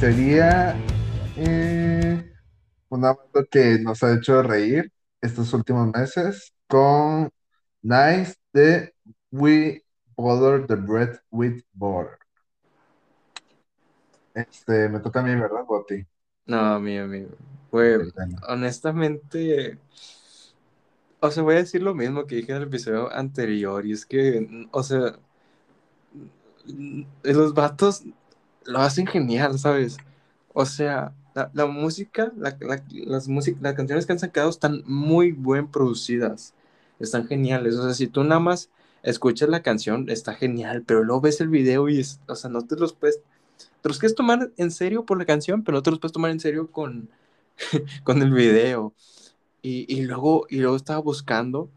Sería eh, una banda que nos ha hecho reír estos últimos meses con Nice de We Bother the Bread with Butter. Este, me toca a mí, ¿verdad, Boti? No, a mí, a mí. Güey, honestamente, o sea, voy a decir lo mismo que dije en el episodio anterior, y es que, o sea, los vatos lo hacen genial, ¿sabes? O sea, la, la música, la, la, las, las canciones que han sacado están muy bien producidas, están geniales. O sea, si tú nada más escuchas la canción, está genial, pero luego ves el video y, es, o sea, no te los puedes, te los quieres tomar en serio por la canción, pero no te los puedes tomar en serio con, con el video. Y, y, luego, y luego estaba buscando,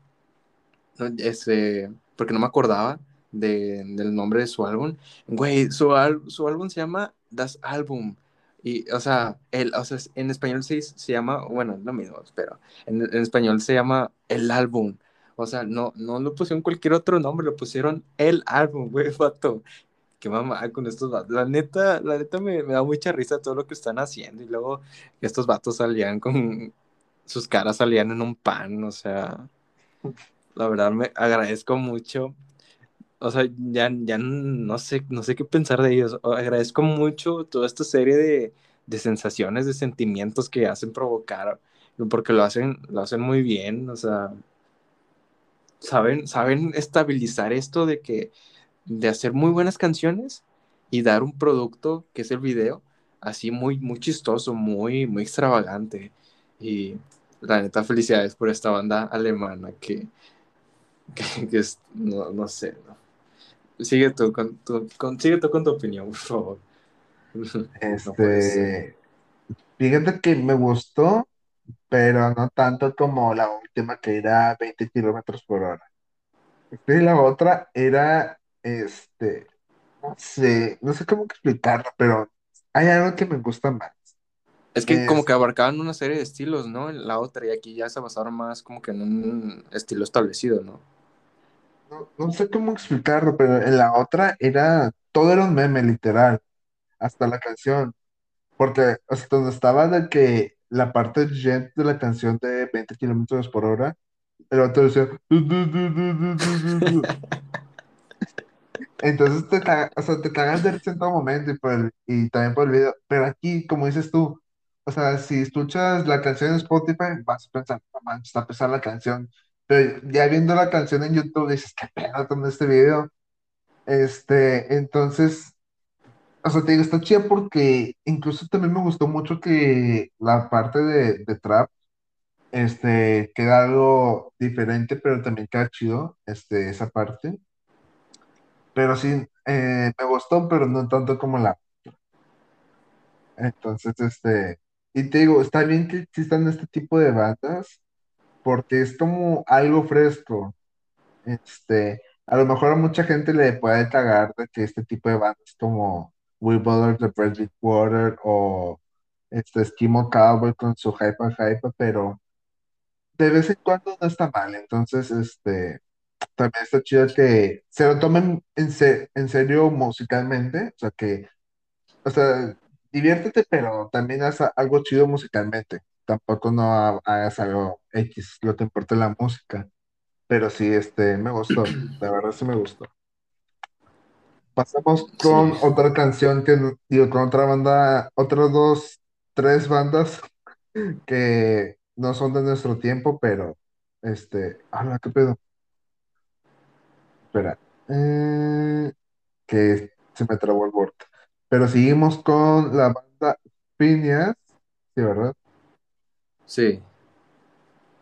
ese, porque no me acordaba de, del nombre de su álbum. Güey, su, su álbum se llama Das Album. Y, o sea, el, o sea, en español se, se llama, bueno, lo mismo, pero en, en, español se llama El Álbum. O sea, no, no lo pusieron cualquier otro nombre, lo pusieron El Álbum, güey, vato. Qué mamá con estos vatos. La neta, la neta me, me, da mucha risa todo lo que están haciendo. Y luego estos vatos salían con, sus caras salían en un pan, o sea, la verdad me agradezco mucho o sea, ya, ya no sé, no sé qué pensar de ellos. Agradezco mucho toda esta serie de, de sensaciones, de sentimientos que hacen provocar, porque lo hacen, lo hacen muy bien, o sea, saben, saben estabilizar esto de que, de hacer muy buenas canciones y dar un producto que es el video, así muy, muy chistoso, muy, muy extravagante. Y la neta, felicidades por esta banda alemana que, que, que es, no, no sé. Sigue tú con tu, con, sigue tú con tu opinión, por favor. Este, fíjate que me gustó, pero no tanto como la última que era 20 kilómetros por hora. Y la otra era, este, no sé, no sé cómo explicarlo, pero hay algo que me gusta más. Es que como que abarcaban una serie de estilos, ¿no? La otra, y aquí ya se basaron más como que en un estilo establecido, ¿no? No, no sé cómo explicarlo, pero en la otra era, todo era un meme, literal, hasta la canción. Porque hasta donde estaba de que la parte de la canción de 20 kilómetros por hora, el otro decía. Entonces te, caga- o sea, te cagas de risa en todo momento y, por el- y también por el video. Pero aquí, como dices tú, o sea, si escuchas la canción en Spotify, vas a pensar, no está pesada la canción. Pero ya viendo la canción en YouTube, dices, qué pedo con este video. Este, entonces, o sea, te digo, está chida porque incluso también me gustó mucho que la parte de, de trap, este, queda algo diferente, pero también queda chido, este, esa parte. Pero sí, eh, me gustó, pero no tanto como la. Entonces, este, y te digo, está bien que existan este tipo de bandas, porque es como algo fresco. Este, a lo mejor a mucha gente le puede cagar de que este tipo de bandas como We Bother the with Water o este Eskimo Cowboy con su Hype Hype, pero de vez en cuando no está mal. Entonces, este, también está chido que se lo tomen en, se- en serio musicalmente, o sea que, o sea, diviértete, pero también haz algo chido musicalmente. Tampoco no hagas algo X, lo que importa es la música. Pero sí, este, me gustó, la verdad sí me gustó. Pasamos con Sí. otra canción que, no- digo, con otra banda, otras dos, tres bandas que no son de nuestro tiempo, pero, este, ah, ¿qué pedo? Espera, eh, que se me trabó el Word. Pero seguimos con la banda Phineas, sí, ¿verdad? Sí.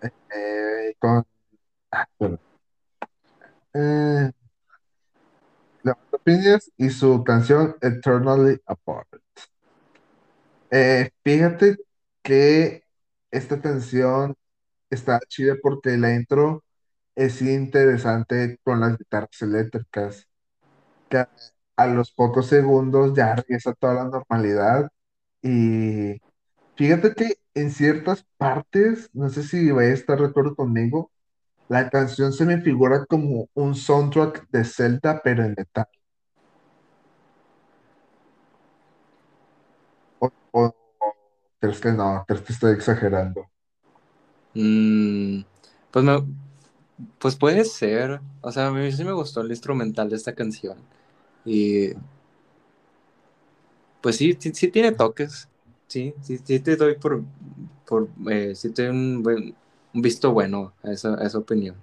Eh, con, ah, eh, Phineas y su canción Eternally Apart. Eh, fíjate que esta canción está chida porque la intro es interesante con las guitarras eléctricas, a, a los pocos segundos ya regresa toda la normalidad. Y fíjate que en ciertas partes, no sé si vaya a estar de acuerdo conmigo, la canción se me figura como un soundtrack de Zelda, pero en metal. O, crees que no, crees que estoy exagerando. Mm, pues, me, pues puede ser. O sea, a mí sí me gustó el instrumental de esta canción. Y. Pues sí, sí tiene toques. Sí, sí, sí te doy por, por eh, sí te doy un, buen, visto bueno a esa, esa opinión.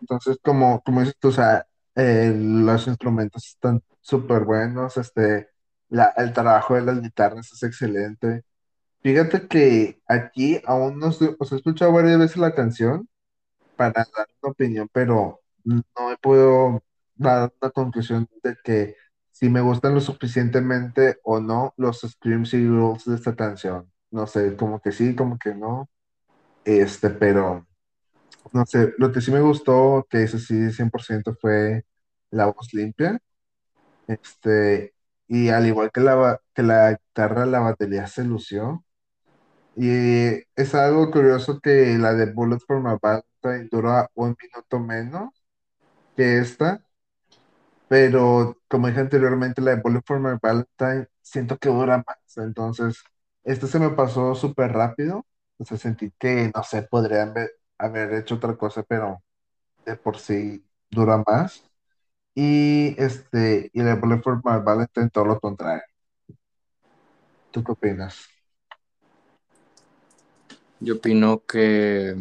Entonces, como, como dices tú, o sea, eh, los instrumentos están súper buenos, este, la, el trabajo de las guitarras es excelente. Fíjate que aquí aún no sé, o sea, he escuchado varias veces la canción para dar una opinión, pero no he podido dar una conclusión de que si me gustan lo suficientemente o no los screams y growls de esta canción. No sé, como que sí, como que no, este, pero no sé, lo que sí me gustó, que eso sí, 100% fue la voz limpia, este, y al igual que la, que la guitarra, la batería se lució. Y es algo curioso que la de Bullet for My Valentine dura un minuto menos que esta, pero como dije anteriormente, la de Bullet for Valentine siento que dura más. Entonces, esta se me pasó súper rápido. O sea, sentí que, no sé, podrían haber haber hecho otra cosa, pero de por sí dura más. Y este, y la de Bullet for My Valentine todo lo contrario. ¿Tú qué opinas? Yo opino que,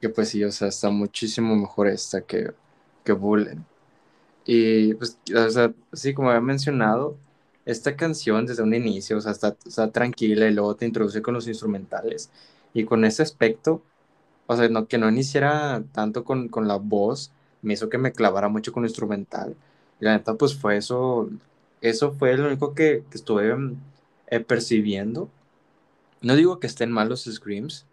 que pues sí, o sea, está muchísimo mejor esta que, que Bullet. Y pues, o sea, sí, como había mencionado, esta canción desde un inicio, o sea, está, está tranquila y luego te introduce con los instrumentales. Y con ese aspecto, o sea, no, que no iniciara tanto con, con la voz, me hizo que me clavara mucho con lo instrumental. Y la neta, pues fue eso, eso fue lo único que, que estuve mm, eh, percibiendo. No digo que estén mal los screams,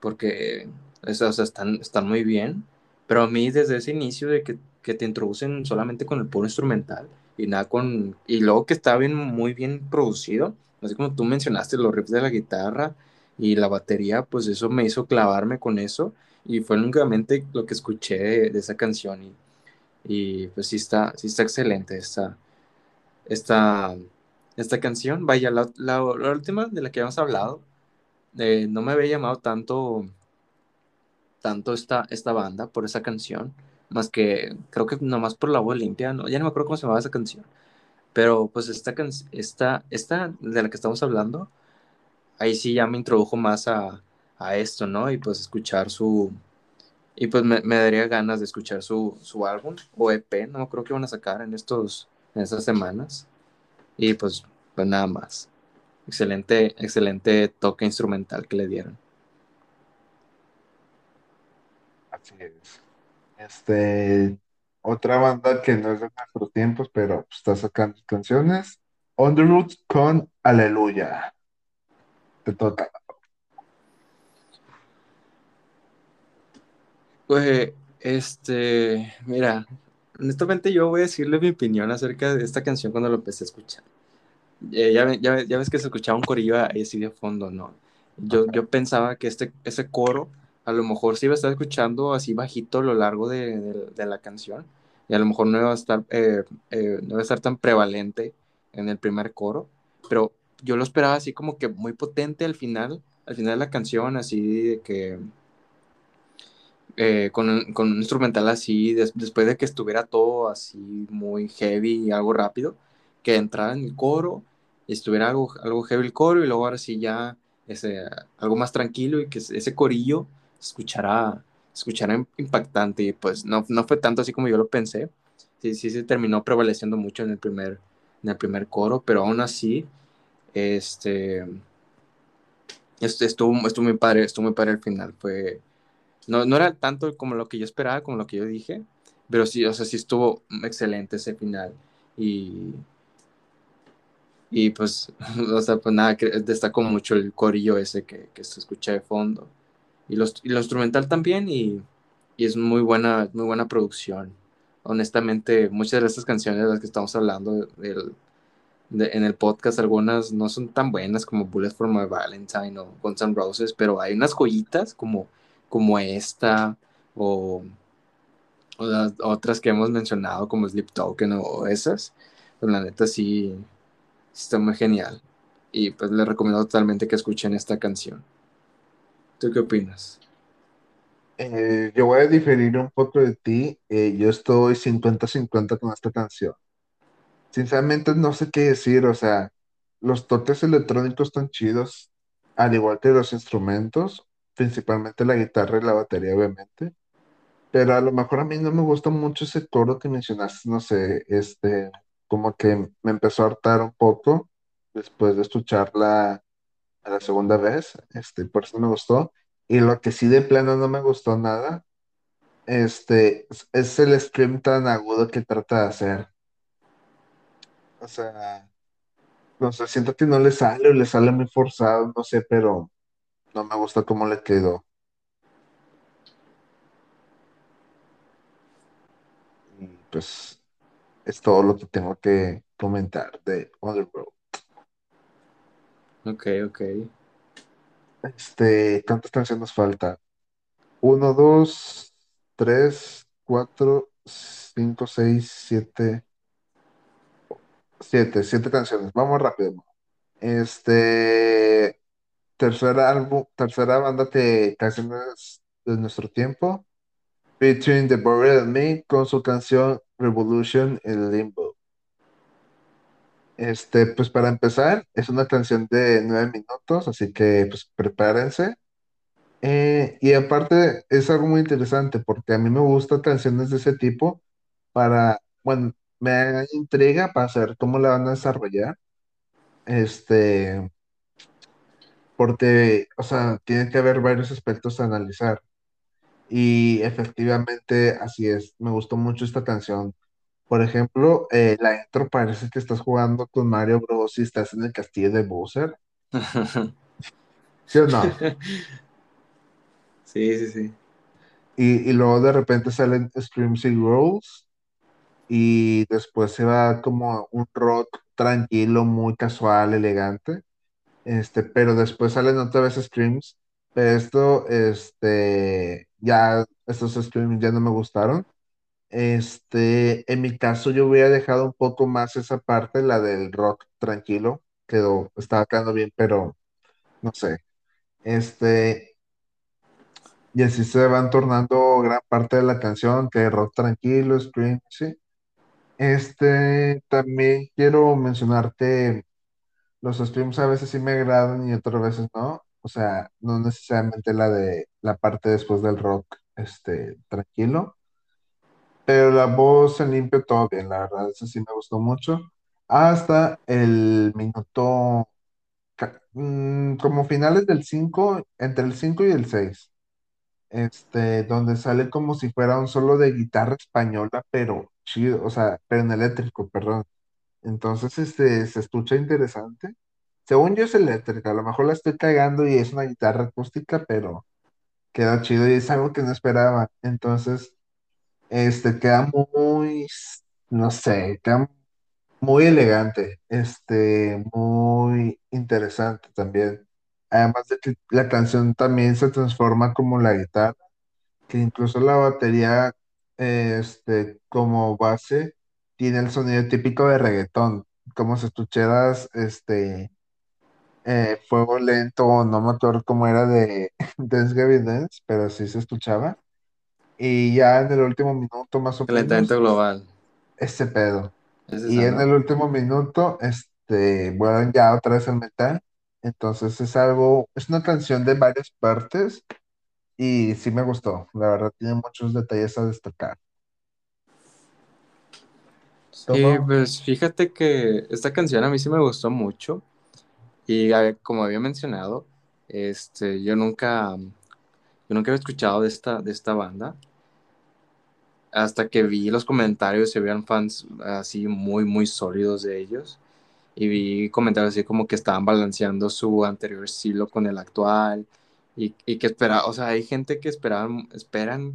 porque o sea, están, están muy bien, pero a mí desde ese inicio de que, que te introducen solamente con el puro instrumental y nada con, y luego que está bien, muy bien producido, así como tú mencionaste los riffs de la guitarra y la batería, pues eso me hizo clavarme con eso y fue únicamente lo que escuché de, de esa canción y, y, pues sí está, sí está excelente esta, esta, esta canción. Vaya, la, la, la última de la que habíamos hablado, eh, no me había llamado tanto tanto esta, esta banda por esa canción, más que creo que nomás por la voz limpia, ¿no? ya no me acuerdo cómo se llamaba esa canción, pero pues esta, esta, esta de la que estamos hablando, ahí sí ya me introdujo más a, a esto, ¿no? Y pues escuchar su, y pues me, me daría ganas de escuchar su, su álbum o EP, no creo que van a sacar en estos, en estas semanas, y pues, pues nada más. Excelente, excelente toque instrumental que le dieron. Así es. Este, otra banda que no es de nuestros tiempos, pero pues, está sacando canciones. On the Roots con Aleluya. Te toca. Pues, este, mira, honestamente yo voy a decirle mi opinión acerca de esta canción cuando lo empecé a escuchar. Eh, ya, ya, ya ves que se escuchaba un corillo ahí así de fondo, ¿no? Yo, yo pensaba que este, ese coro a lo mejor se iba a estar escuchando así bajito a lo largo de, de- la canción y a lo mejor no iba a estar, eh, eh, no a estar tan prevalente en el primer coro, pero yo lo esperaba así como que muy potente al final, al final de la canción, así de que eh, con, un, con, un, instrumental así, des, después de que estuviera todo así muy heavy y algo rápido, que entrara en el coro y estuviera algo, algo heavy el coro y luego ahora sí ya ese, algo más tranquilo y que ese corillo escuchara, escuchara impactante y pues no, no fue tanto así como yo lo pensé, sí, sí se terminó prevaleciendo mucho en el primer, en el primer coro, pero aún así, este, estuvo, estuvo muy padre, estuvo muy padre el final, fue no, no era tanto como lo que yo esperaba, como lo que yo dije, pero sí, o sea, sí estuvo excelente ese final. Y, y pues, o sea, pues nada, destacó mucho el corillo ese que, que se escucha de fondo. Y, lo instrumental también, y, es muy buena, muy buena producción. Honestamente, muchas de estas canciones de las que estamos hablando en el podcast, algunas no son tan buenas como Bullet for My Valentine o Guns N' Roses, pero hay unas joyitas como, como esta o, o las otras que hemos mencionado como Sleep Token o esas. Pues la neta sí, está muy genial. Y pues les recomiendo totalmente que escuchen esta canción. ¿Tú qué opinas? Eh, yo voy a diferir un poco de ti. eh, yo estoy cincuenta-cincuenta con esta canción. Sinceramente no sé qué decir, o sea, los toques electrónicos están chidos, al igual que los instrumentos, principalmente la guitarra y la batería, obviamente. Pero a lo mejor a mí no me gusta mucho ese coro que mencionaste, no sé, este, como que me empezó a hartar un poco después de escucharla a la segunda vez, este, por eso me gustó. Y lo que sí de plano no me gustó nada, este, es el scream tan agudo que trata de hacer. O sea, no sé, siento que no le sale o le sale muy forzado, no sé, pero no me gusta cómo le quedó. Pues es todo lo que tengo que comentar de Underworld. Ok, ok. Este, ¿cuántas canciones nos falta? Uno, dos, tres, cuatro, cinco, seis, siete, siete, siete canciones. Vamos rápido. Este, tercera álbum, tercera banda de canciones de nuestro tiempo, featuring The Buried and Me con su canción Revolution in Limbo. Este, pues para empezar, es una canción de nueve minutos, así que pues prepárense. Eh, y aparte es algo muy interesante porque a mí me gustan canciones de ese tipo para, bueno, me intriga para saber cómo la van a desarrollar. Este, porque, o sea, tiene que haber varios aspectos a analizar. Y efectivamente, así es, me gustó mucho esta canción. Por ejemplo, eh, la intro parece que estás jugando con Mario Bros. y estás en el castillo de Bowser. ¿Sí o no? Sí, sí, sí. Y, y luego de repente salen Screams y Rolls y después se va como un rock tranquilo, muy casual, elegante. Este, pero después salen otra vez Screams. Pero esto, este, ya, estos Screams ya no me gustaron. Este, en mi caso yo hubiera dejado un poco más esa parte, la del rock tranquilo, quedó, estaba quedando bien, pero no sé. Este, y así se van tornando gran parte de la canción, que rock tranquilo, scream, sí. Este, también quiero mencionarte, los streams a veces sí me agradan y otras veces no. O sea, no necesariamente la de la parte después del rock, este, tranquilo. Pero la voz en limpio todo bien, la verdad, eso sí me gustó mucho. Hasta el minuto, mm, como finales del 5 entre el 5 y el seis este, donde sale como si fuera un solo de guitarra española, pero chido, o sea, pero en eléctrico, perdón. Entonces, este, se escucha interesante. Según yo es eléctrica, a lo mejor la estoy cagando y es una guitarra acústica, pero queda chido y es algo que no esperaba. Entonces, este, queda muy, no sé, queda muy elegante, este, muy interesante también. Además de que la canción también se transforma como la guitarra, que incluso la batería, este, como base, tiene el sonido típico de reggaetón, como si escucharas, este, eh, Fuego Lento, no me acuerdo cómo era de Dance Gavin Dance, pero sí se escuchaba. Y ya en el último minuto más o Calentamiento menos, global. ese pedo. Es Y en el último minuto, este, vuelven ya otra vez al metal. Entonces es algo, es una canción de varias partes y sí me gustó. La verdad, tiene muchos detalles a destacar. Sí, pues fíjate que esta canción a mí sí me gustó mucho. Y como había mencionado, este, yo nunca, yo nunca había escuchado de esta, de esta banda. Hasta que vi los comentarios, se veían fans así muy, muy sólidos de ellos. Y vi comentarios así como que estaban balanceando su anterior estilo con el actual. Y, y que espera, o sea, hay gente que esperaban, esperan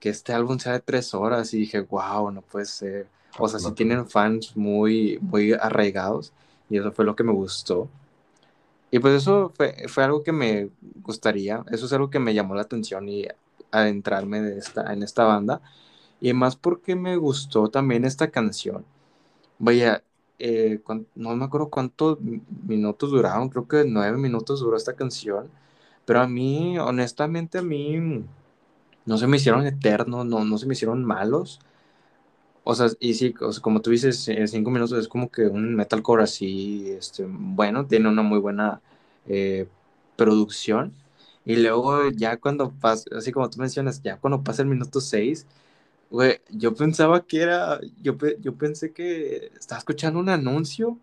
que este álbum sea de tres horas. Y dije, wow, no puede ser. O sea, sí tienen fans muy, muy arraigados. Y eso fue lo que me gustó. Y pues eso fue, fue algo que me gustaría, eso es algo que me llamó la atención y adentrarme de esta, en esta banda. Y más porque me gustó también esta canción. Vaya, eh, no me acuerdo cuántos minutos duraron, creo que nueve minutos duró esta canción, pero a mí, honestamente, a mí no se me hicieron eternos, no, no se me hicieron malos. O sea, y sí, como tú dices, en cinco minutos es como que un metalcore así, este, bueno, tiene una muy buena eh, producción. Y luego ya cuando pasa, así como tú mencionas, ya cuando pasa el minuto seis, güey, yo pensaba que era, yo, yo pensé que estaba escuchando un anuncio.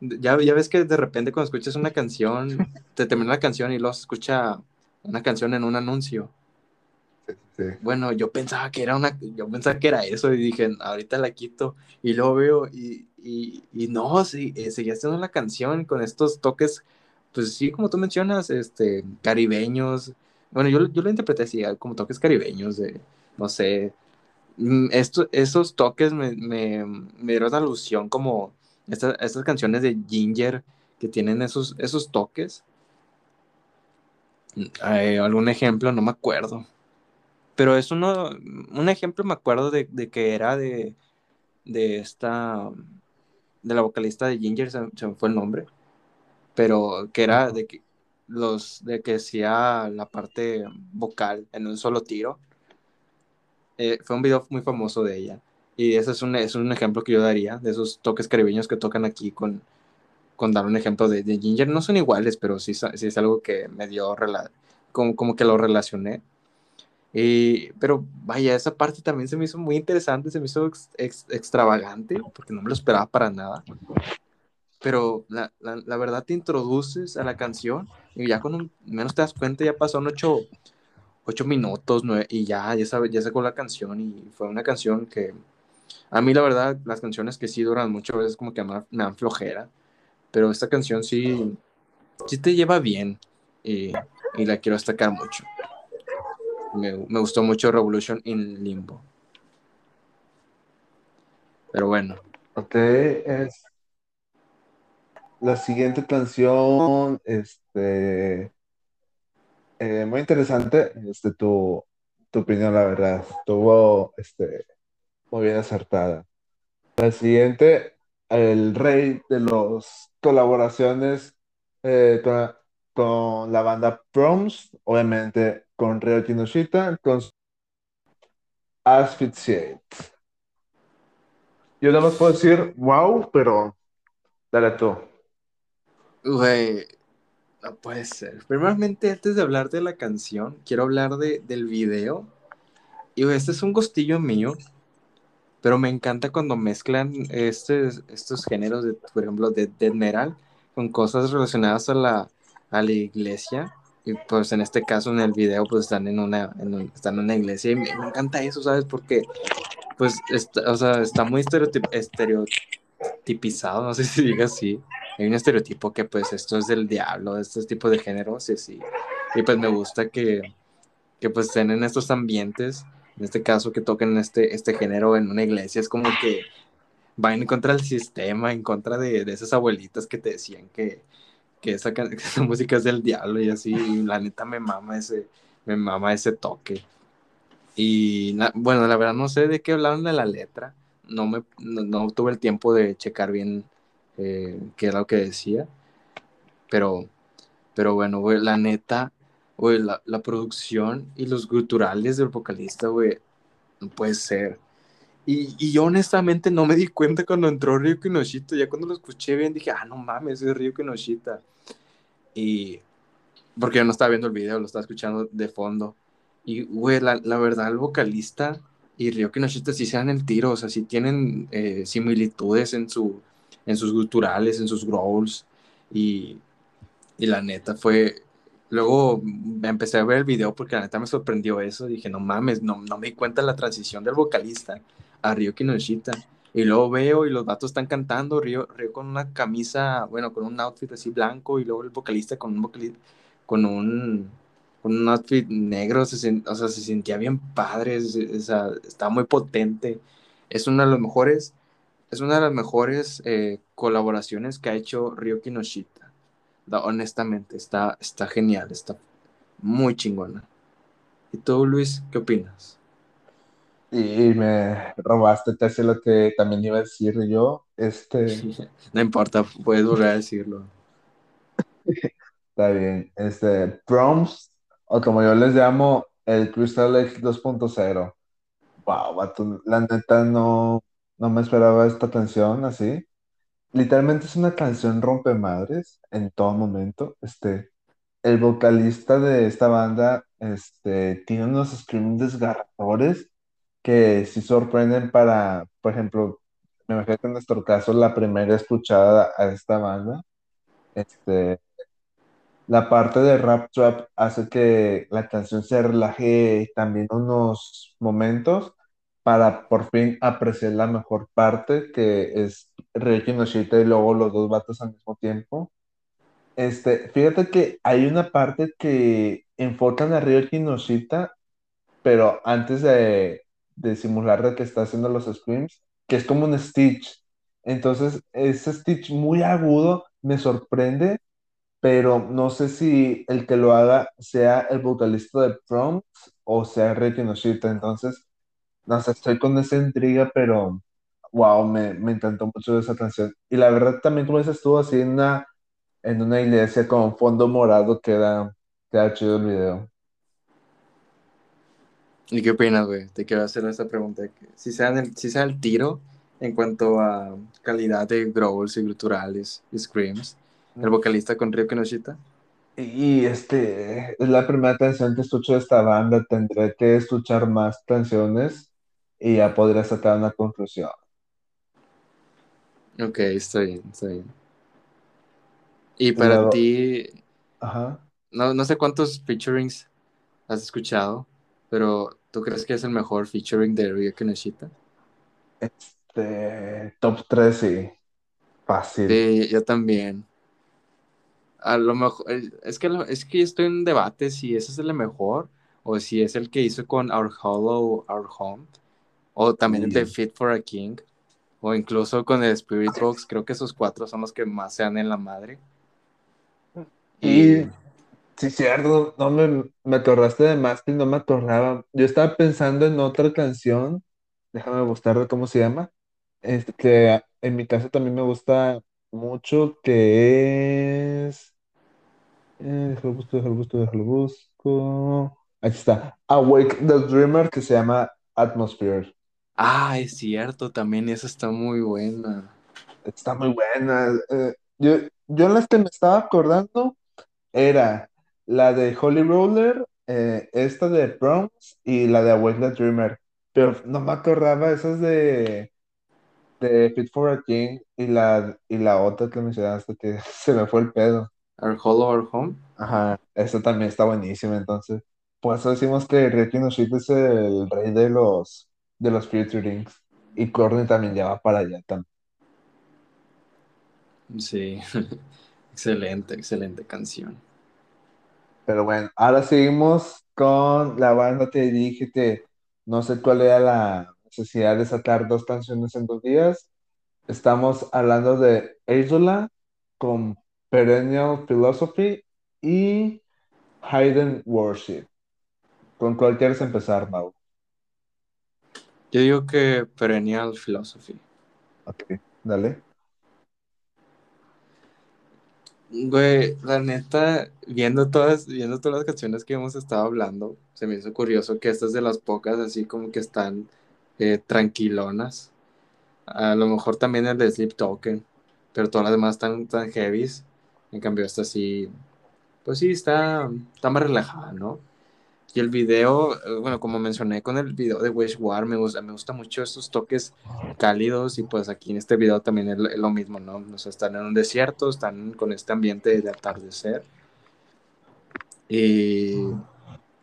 Ya, ya ves que de repente cuando escuchas una canción, te termina la canción y luego se escucha una canción en un anuncio. Bueno, yo pensaba que era una, yo pensaba que era eso y dije, ahorita la quito y luego veo y, y, y no, sí, eh, seguía haciendo la canción con estos toques, pues sí, como tú mencionas, este, caribeños. Bueno, yo, yo lo interpreté así, como toques caribeños, de, no sé, esto, esos toques me, me, me dieron alusión como estas, estas canciones de Ginger que tienen esos, esos toques. Eh, algún ejemplo, no me acuerdo. Pero es uno, un ejemplo, me acuerdo de, que era de, de esta, de la vocalista de Ginger, se, me fue el nombre, pero que era de que los, de que hacía la parte vocal en un solo tiro. Eh, fue un video muy famoso de ella. Y ese es un, es un ejemplo que yo daría, de esos toques caribeños que tocan aquí con, con dar un ejemplo de, Ginger. No son iguales, pero sí, sí es algo que me dio, como, como que lo relacioné. Eh, pero vaya, esa parte también se me hizo muy interesante, se me hizo extravagante, porque no me lo esperaba para nada. Pero la, la, verdad te introduces a la canción y ya con menos te das cuenta, ya pasaron ocho, ocho minutos y ya, ya, sabe, ya sacó la canción y fue una canción que a mí la verdad las canciones que sí duran muchas veces como que me, dan flojera, pero esta canción sí, sí te lleva bien y, y la quiero destacar mucho me, gustó mucho Revolution in Limbo. Pero bueno. Ok, es la siguiente canción, este, eh, muy interesante, este, tu, tu opinión, la verdad, estuvo, este, muy bien acertada. La siguiente, el rey de las colaboraciones eh, con, la banda Proms, obviamente con Ryo Kinoshita, con Asphyxiate. Yo nada más puedo decir wow, pero dale tú. Güey, no puede ser. Primeramente, antes de hablar de la canción, quiero hablar de, del video. Y este es un gustillo mío, pero me encanta cuando mezclan estos géneros, de, por ejemplo, de death metal, con cosas relacionadas a la, a la iglesia. Y pues en este caso en el video pues están en una, están en una iglesia y me, encanta eso, ¿sabes? Porque pues está, o sea, está muy estereotipizado, no sé si diga así. Hay un estereotipo que pues esto es del diablo, este tipo de géneros y así. Y pues me gusta que, que pues estén en estos ambientes, en este caso que toquen este, este género en una iglesia, es como que van en contra del sistema, en contra de, de esas abuelitas que te decían que, que esa, música es del diablo y así, y la neta me mama ese, me mama ese toque. Y bueno, la verdad no sé de qué hablaron de la letra, no, me, no, tuve el tiempo de checar bien eh, qué era lo que decía, pero, pero bueno, güey, la neta, güey, la, la, producción y los guturales del vocalista, güey, no puede ser. Y, y, yo honestamente no me di cuenta cuando entró Ryo Kinoshita. Ya cuando lo escuché bien dije, ah, no mames, es Ryo Kinoshita. Y porque yo no estaba viendo el video, lo estaba escuchando de fondo. Y, güey, la, la, verdad, el vocalista y Ryo Kinoshita sí se dan el tiro, o sea, sí tienen eh, similitudes en, su, en sus culturales, en sus growls. Y, y la neta fue. Luego empecé a ver el video porque la neta me sorprendió eso. Dije, no mames, no, no me di cuenta la transición del vocalista a Ryo Kinoshita. Y luego veo y los vatos están cantando, Río, Río con una camisa, bueno, con un outfit así blanco y luego el vocalista con un vocalista, con un, con un outfit negro, se, o sea, se sentía bien padre, o sea, estaba muy potente. Es una de las mejores, es una de las mejores eh, colaboraciones que ha hecho Ryo Kinoshita. honestamente, está, está genial, está muy chingona. ¿Y tú, Luis, qué opinas? Y me robaste casi lo que también iba a decir yo. Este, No importa, puedes volver a decirlo. está bien. Este, Proms, o como yo les llamo, el Crystal Lake 2.0. Wow, la neta no, no me esperaba esta canción así. Literalmente es una canción rompemadres en todo momento. Este, el vocalista de esta banda, este, tiene unos screams desgarradores que sí sorprenden para, por ejemplo, me imagino que en nuestro caso la primera escuchada a esta banda, este, la parte de rap trap hace que la canción se relaje también unos momentos para por fin apreciar la mejor parte, que es Ryuki Noshita y luego los dos vatos al mismo tiempo. Este, fíjate que hay una parte que enfocan a Ryuki Noshita, pero antes de, simular de que está haciendo los screams, que es como un Stitch. Entonces, ese Stitch muy agudo me sorprende pero no sé si el que lo haga sea el vocalista de Proms o sea Ricky Noshita. Entonces, no sé, estoy con esa intriga, pero wow, me, me encantó mucho esa canción. Y la verdad también, como dices tú, así en una, en una iglesia con fondo morado queda, queda chido el video. ¿Y qué opinas, güey? Te quiero hacer esta pregunta. Si se el, si el tiro en cuanto a calidad de growls y guturales y screams, el vocalista con Ryo Kinoshita. Y este es la primera canción que escucho de esta banda. Tendré que escuchar más canciones y ya podré sacar una conclusión. Ok, está bien, está bien. Y para ti, Ajá. No, no sé cuántos featurings has escuchado, pero ¿tú crees que es el mejor featuring de Ryo Kinoshita? Este, top 3, sí. Fácil. Sí, yo también. A lo mejor, es que, es que estoy en debate si ese es el mejor o si es el que hizo con Our Hollow, Our Home, o también el de Fit for a King, o incluso con el Spirit Box. Creo que esos cuatro son los que más se dan en la madre. Y, sí, cierto, no me, me acordaste de más que no me acordaba. Yo estaba pensando en otra canción, déjame buscar cómo se llama, este, que en mi caso también me gusta mucho, que es... Eh, déjalo busco, déjalo busco, déjalo busco. Aquí está. Awake the Dreamer, que se llama Atmosphere. Ah, es cierto, también esa está muy buena. Está muy buena. Eh, yo, yo las que me estaba acordando era la de Holy Roller, eh, esta de Bronx y la de Awake the Dreamer. Pero no me acordaba esas de, de Fit for a King y la, y la otra que mencionaste que se me fue el pedo. Our Hollow Our Home. Ajá, esa también está buenísima, entonces. Por eso decimos que Ricky Noshita es el rey de los, de los featurings. Y Courtney también ya va para allá también. Sí, excelente, excelente canción. Pero bueno, ahora seguimos con la banda. Te dije no sé cuál era la necesidad de sacar dos canciones en dos días. Estamos hablando de Isola con Perennial Philosophy y Hidden Worship. ¿Con cuál quieres empezar, Mau? Yo digo que Perennial Philosophy. Ok, dale. Güey, la neta, viendo todas, viendo todas las canciones que hemos estado hablando, se me hizo curioso que estas de las pocas así como que están eh, tranquilonas. A lo mejor también el de Sleep Token, pero todas las demás están tan heavies. En cambio, esta sí, pues sí, está, está más relajada, ¿no? Y el video, eh, bueno, como mencioné con el video de Wish War, me gusta, me gusta mucho estos toques cálidos y pues aquí en este video también es, lo mismo, ¿no? O sea, están en un desierto, están con este ambiente de atardecer. Y,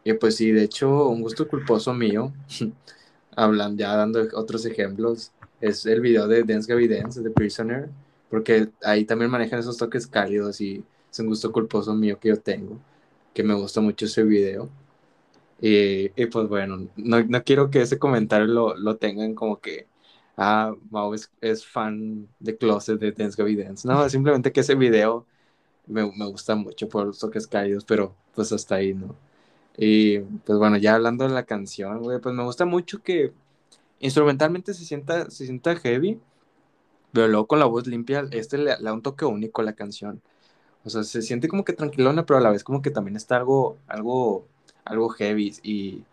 y pues sí, de hecho, un gusto culposo mío, hablan ya dando otros ejemplos, es el video de Dance Gabby Dance, de Prisoner, porque ahí también manejan esos toques cálidos y es un gusto culposo mío que yo tengo, que me gusta mucho ese video. Y, y pues bueno, no, no, quiero que ese comentario lo, lo tengan como que, ah, Mau es, es, fan de Closet de Dance Gabby Dance. No, simplemente que ese video me, me, gusta mucho por los toques cálidos, pero pues hasta ahí, ¿no? Y pues bueno, ya hablando de la canción, güey, pues me gusta mucho que instrumentalmente se sienta, se sienta heavy, pero luego con la voz limpia, este le, le da un toque único a la canción. O sea, se siente como que tranquilona, pero a la vez como que también está algo, algo, algo heavy y,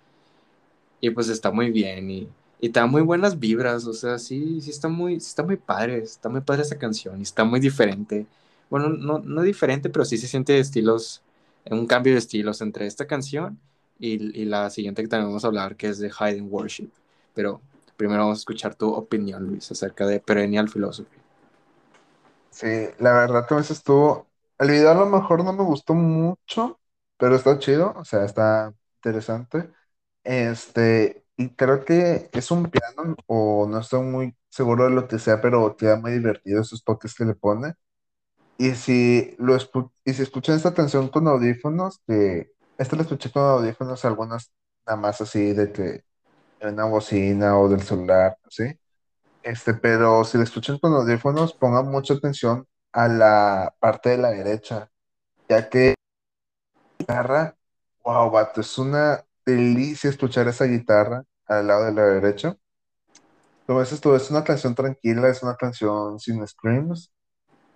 y pues está muy bien y, y te muy buenas vibras, o sea, sí, sí está muy, sí está muy padre, está muy padre esa canción y está muy diferente. Bueno, no, no diferente, pero sí se siente estilos, un cambio de estilos entre esta canción y, y la siguiente que también vamos a hablar, que es de Hidden Worship. Pero primero vamos a escuchar tu opinión, Luis, acerca de Perennial Philosophy. Sí, la verdad que eso estuvo. El video a lo mejor no me gustó mucho, pero está chido, o sea, está interesante. Este, y creo que es un piano, o no estoy muy seguro de lo que sea, pero queda muy divertido esos toques que le pone. Y si lo y si escuchan esta canción con audífonos, que esta la escuché con audífonos, algunas nada más así de que en una bocina o del celular, ¿sí? Este, pero si la escuchan con audífonos, pongan mucha atención a la parte de la derecha, ya que guitarra, wow, vato, es una delicia escuchar esa guitarra al lado de la derecha. Como dices tú, es una canción tranquila, es una canción sin screams,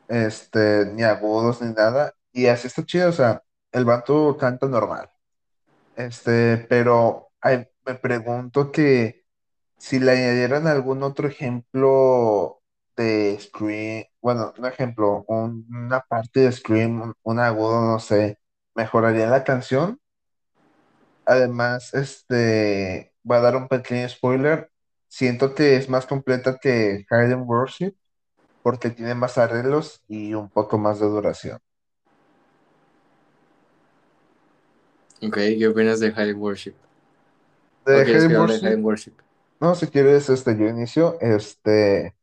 este, ni agudos ni nada, y así está chido, o sea, el vato canta normal, este, pero me pregunto que si le añadieran algún otro ejemplo de Scream, bueno, un ejemplo, un- una parte de Scream, un agudo, no sé, mejoraría la canción. Además, este, va a dar un pequeño spoiler. Siento que es más completa que Hidden Worship porque tiene más arreglos y un poco más de duración. Ok, ¿qué opinas de Hidden Worship? De ¿O quieres que Hidden Worship, Worship? no, si quieres, este, yo inicio, este.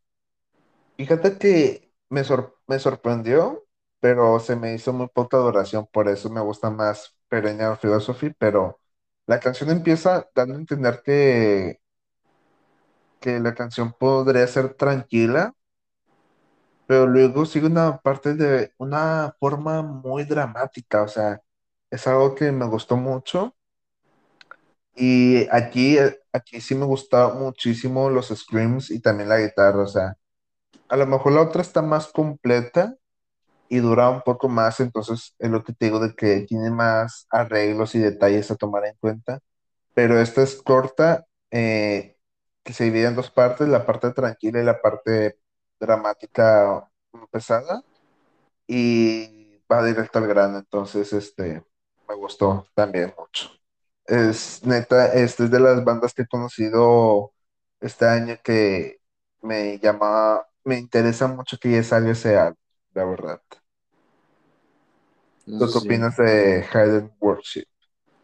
Fíjate que me, sor- me sorprendió, pero se me hizo muy poca duración, por eso me gusta más Perennial Philosophy, pero la canción empieza dando a entender que, que la canción podría ser tranquila, pero luego sigue una parte de una forma muy dramática, o sea, es algo que me gustó mucho. Y aquí, aquí sí me gusta muchísimo los screams y también la guitarra, o sea, a lo mejor la otra está más completa y dura un poco más, entonces es lo que te digo de que tiene más arreglos y detalles a tomar en cuenta, pero esta es corta, eh, que se divide en dos partes, la parte tranquila y la parte dramática pesada, y va directo al grano, entonces este me gustó también mucho. Es neta, este es de las bandas que he conocido este año que me llama, me interesa mucho que ya salga ese álbum, la verdad. ¿Tú qué opinas de Hidden Worship?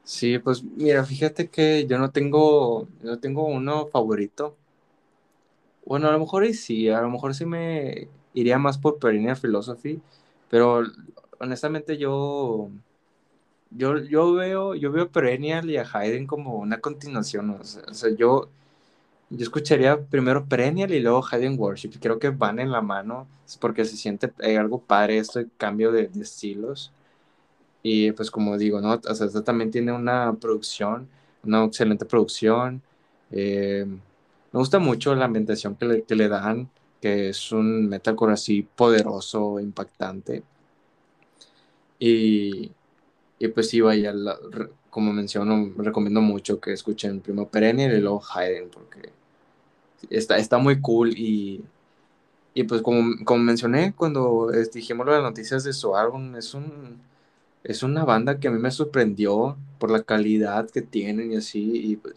Sí, pues mira, fíjate que yo no tengo, no tengo uno favorito. Bueno, a lo mejor sí, a lo mejor sí me iría más por Perennial Philosophy, pero honestamente yo, yo, yo veo, yo veo a Perennial y a Hayden como una continuación. O sea, o sea, yo, yo escucharía primero Perennial y luego Hayden Worship. Creo que van en la mano, porque se siente eh, algo padre este cambio de, de estilos. Y pues como digo, ¿no? O sea, esta también tiene una producción, una excelente producción. Eh, me gusta mucho la ambientación que le, que le dan, que es un metalcore así poderoso, impactante. Y, y pues sí, vaya, como menciono, recomiendo mucho que escuchen primero Perennial y luego Hayden, porque está, está muy cool y, y pues como, como mencioné cuando eh, dijimos las noticias de su álbum, es un es una banda que a mí me sorprendió por la calidad que tienen y así, y pues,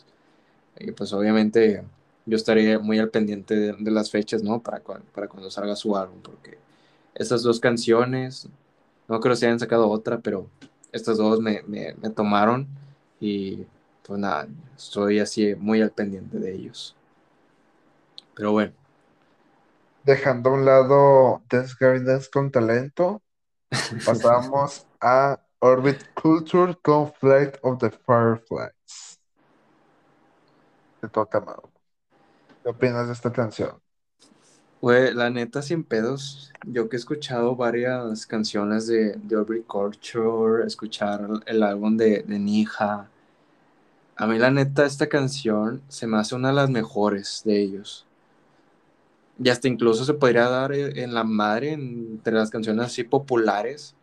y pues obviamente yo estaré muy al pendiente de, las fechas, ¿no? Para, para cuando salga su álbum, porque estas dos canciones, no creo se hayan sacado otra, pero estas dos me, me, me tomaron y pues nada, estoy así muy al pendiente de ellos. Pero bueno, Dejando a un lado Dance Gardens con talento, pasamos a Orbit Culture con Flight of the Fireflies. Te toca, Mau. ¿Qué opinas de esta canción? Güey, la neta, sin pedos, yo que he escuchado varias canciones de, de Aubrey Culture, escuchar el álbum de, de Nija, A mí la neta esta canción se me hace una de las mejores de ellos. Y hasta incluso se podría dar eh, en la madre entre las canciones así populares.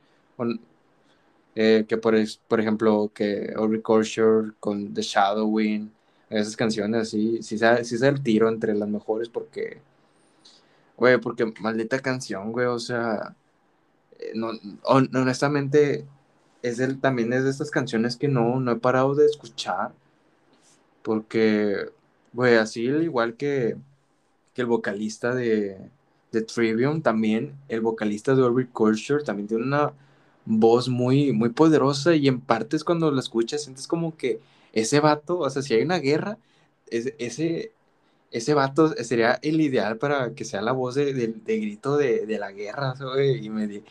Eh, que por, por ejemplo, que Aubrey Culture con The Shadowing, esas canciones así, sí se, sí el tiro entre las mejores porque, güey, porque maldita canción, güey, o sea, eh, no, honestamente, es el, también es de estas canciones que no, no he parado de escuchar porque, güey, así igual que, que el vocalista de, de Trivium, también el vocalista de Orbit Culture también tiene una voz muy, muy poderosa y en partes cuando la escuchas sientes como que ese vato, o sea, si hay una guerra, ese, ese, ese vato sería el ideal para que sea la voz de, grito de, la guerra, güey, y me, di,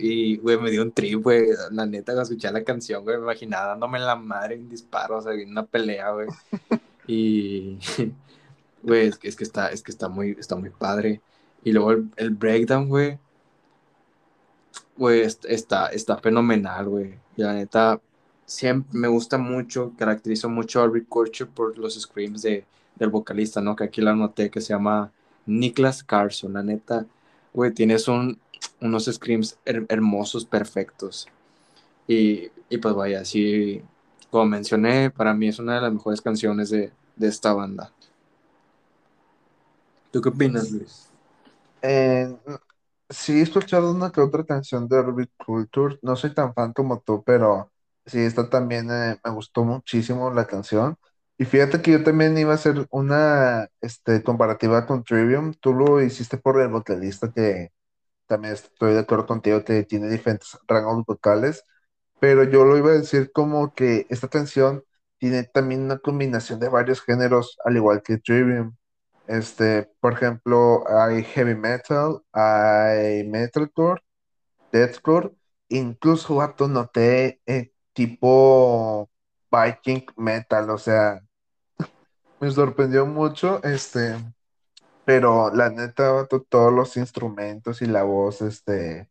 y, güey, me dio un trip, güey, la neta, cuando escuché la canción, güey, me imaginaba dándome la madre en disparo, o sea, en una pelea, güey, y, güey, es que, es que, está, es que está, muy, está muy padre, y luego el, el breakdown, güey, güey, está, está fenomenal, güey. Y la neta, siempre me gusta mucho, caracterizo mucho a Rick Culture por los screams de, del vocalista, ¿no? Que aquí la noté, que se llama Niklas Carson. La neta, güey, tienes un, unos screams hermosos, perfectos. Y, y, pues vaya, así como mencioné, para mí es una de las mejores canciones de, de esta banda. ¿Tú qué opinas, Luis? Eh, Sí, he escuchado una que otra canción de Orbit Culture. No soy tan fan como tú, pero sí, esta también eh, me gustó muchísimo la canción. Y fíjate que yo también iba a hacer una este, comparativa con Trivium. Tú lo hiciste por el vocalista, que también estoy de acuerdo contigo, que tiene diferentes rangos vocales. Pero yo lo iba a decir como que esta canción tiene también una combinación de varios géneros, al igual que Trivium. Este, por ejemplo, hay heavy metal, hay metalcore, deathcore, incluso vato noté eh, tipo Viking metal, o sea, me sorprendió mucho, este, pero la neta, vato, todos los instrumentos y la voz, este,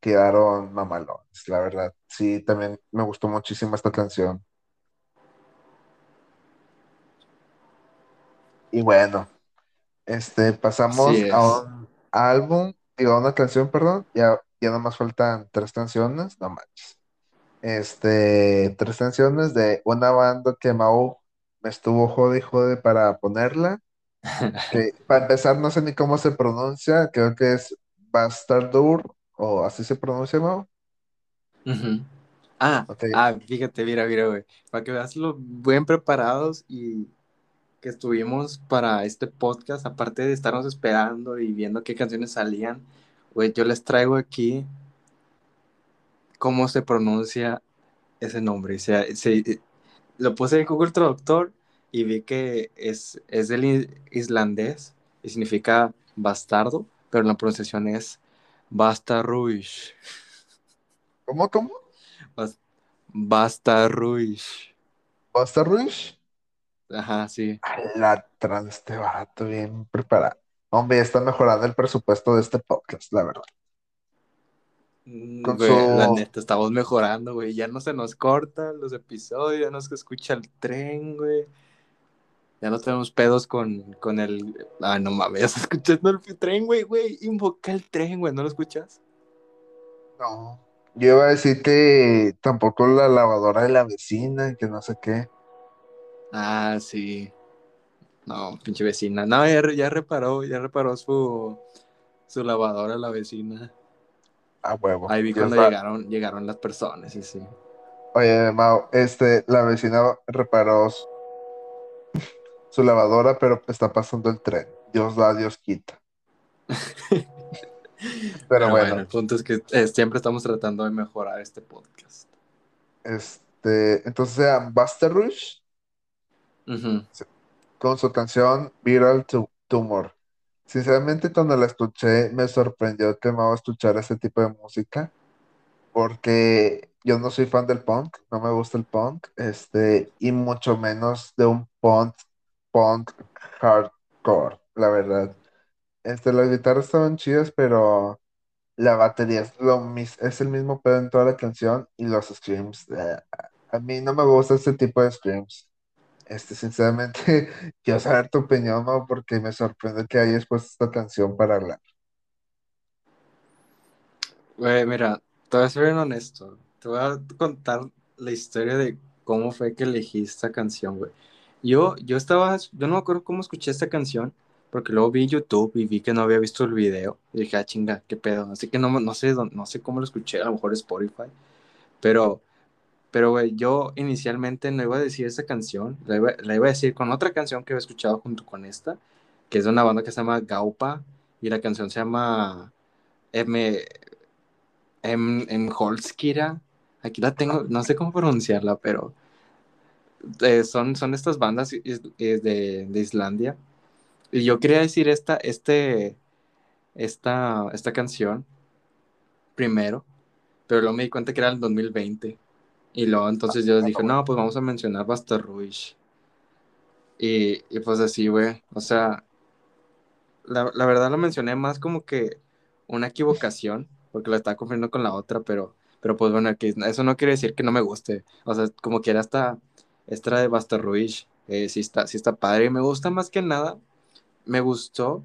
quedaron mamalones, la verdad. Sí, también me gustó muchísimo esta canción. Y bueno. Este, pasamos Así a es. un álbum, digo, a una canción, perdón. Ya, ya nomás faltan tres canciones, no manches. Este, tres canciones de una banda que Mau me estuvo jode y jode para ponerla. Que para empezar, no sé ni cómo se pronuncia, creo que es Bastardur, o así se pronuncia, Mau. Ah, Ok, ah, fíjate, mira, mira, güey. Para que veas lo bien preparados y que estuvimos para este podcast, aparte de estarnos esperando y viendo qué canciones salían, güey, yo les traigo aquí cómo se pronuncia ese nombre. O sea, se, lo puse en Google Traductor y vi que es, es del islandés y significa bastardo, pero la pronunciación es Bastarruish. ¿Cómo, cómo? Bas Bastarruish. ¿Bastarruish? Ajá, sí. La trans, este vato bien preparado. Hombre, está mejorando el presupuesto de este podcast, la verdad. Mm, Con Güey, la neta, estamos mejorando, güey. Ya no se nos cortan los episodios, ya no se escucha el tren, güey. Ya no tenemos pedos con, con el. Ah, no mames, ya se escuchando el tren, güey, güey. Invoca el tren, güey, ¿no lo escuchas? No, yo iba a decir que tampoco la lavadora de la vecina, que no sé qué. Ah, sí. No, pinche vecina. No, ya, ya reparó, ya reparó su, su lavadora la vecina. A huevo. Ahí vi Dios cuando va. llegaron, llegaron las personas, sí, sí. Oye, Mau, este, la vecina reparó su, su lavadora, pero está pasando el tren. Dios da, Dios quita. Pero Pero bueno, bueno, el punto es que eh, siempre estamos tratando de mejorar este podcast. este, entonces Buster Rush Con su canción Viral Tu- Tumor. Sinceramente, cuando la escuché, me sorprendió que Mau escuchara ese tipo de música. porque yo no soy fan del punk, no me gusta el punk, este, y mucho menos de un punk, punk hardcore, la verdad. Este, las guitarras estaban chidas, pero la batería es lo mis- es el mismo pedo en toda la canción y los screams. eh, a mí no me gusta este tipo de screams. Este, sinceramente, quiero saber tu opinión, ¿no? Porque me sorprende que hayas puesto esta canción para hablar. Güey, mira, te voy a ser bien honesto. Te voy a contar la historia de cómo fue que elegí esta canción, güey. Yo, yo estaba, yo no me acuerdo cómo escuché esta canción, porque luego vi YouTube y vi que no había visto el video. Y dije, ah, chinga, qué pedo. Así que no, no sé, no sé cómo lo escuché, a lo mejor Spotify. Pero, pero, güey, yo inicialmente no iba a decir esa canción, la iba, a decir con otra canción que había escuchado junto con esta, que es de una banda que se llama Gaupa, y la canción se llama M, M, M. Holskira. Aquí la tengo, no sé cómo pronunciarla, pero eh, son, son estas bandas de, de Islandia. Y yo quería decir esta, este, esta, esta canción primero, pero luego me di cuenta que era el 2020. Y luego entonces yo les dije, no, pues vamos a mencionar Basta Ruiz. Y, y pues así, güey. O sea, la, la verdad lo mencioné más como que una equivocación, porque la estaba confundiendo con la otra, pero, pero pues bueno, que eso no quiere decir que no me guste. O sea, como que era esta, esta de Basta Ruiz. Eh, sí está, sí está padre. Y me gusta más que nada, me gustó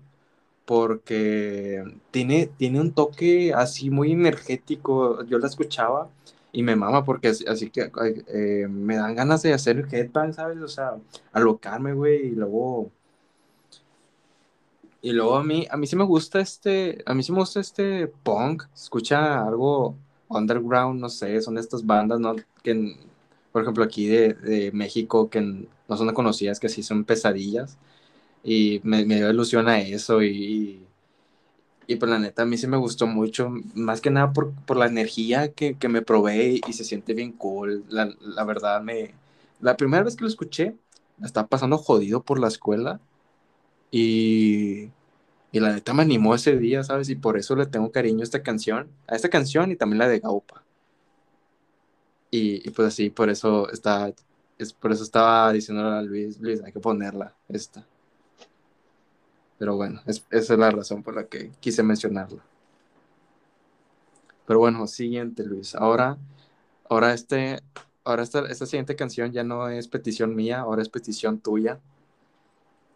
porque tiene, tiene un toque así muy energético. Yo la escuchaba y me mama porque así, que eh, me dan ganas de hacer headbang, ¿sabes? O sea, alocarme, güey, y luego... Y luego a mí, a mí sí me gusta este, a mí sí me gusta este punk, escucha algo underground, no sé, son estas bandas, ¿no? Que, por ejemplo, aquí de, de México, que no son conocidas, que sí son pesadillas, y me, me dio ilusión a eso, y pues la neta, a mí sí me gustó mucho, más que nada por, por la energía que, que me probé y se siente bien cool. La, la verdad, me, la primera vez que lo escuché, estaba pasando jodido por la escuela y, y la neta me animó ese día, ¿sabes? Y por eso le tengo cariño a esta canción, a esta canción y también la de Gaupa. Y, y pues así, por eso está, es, por eso estaba diciendo a Luis, Luis, hay que ponerla, esta. Pero bueno, es, esa es la razón por la que quise mencionarla. Pero bueno, siguiente, Luis. Ahora, ahora este, ahora esta, esta siguiente canción ya no es petición mía, ahora es petición tuya.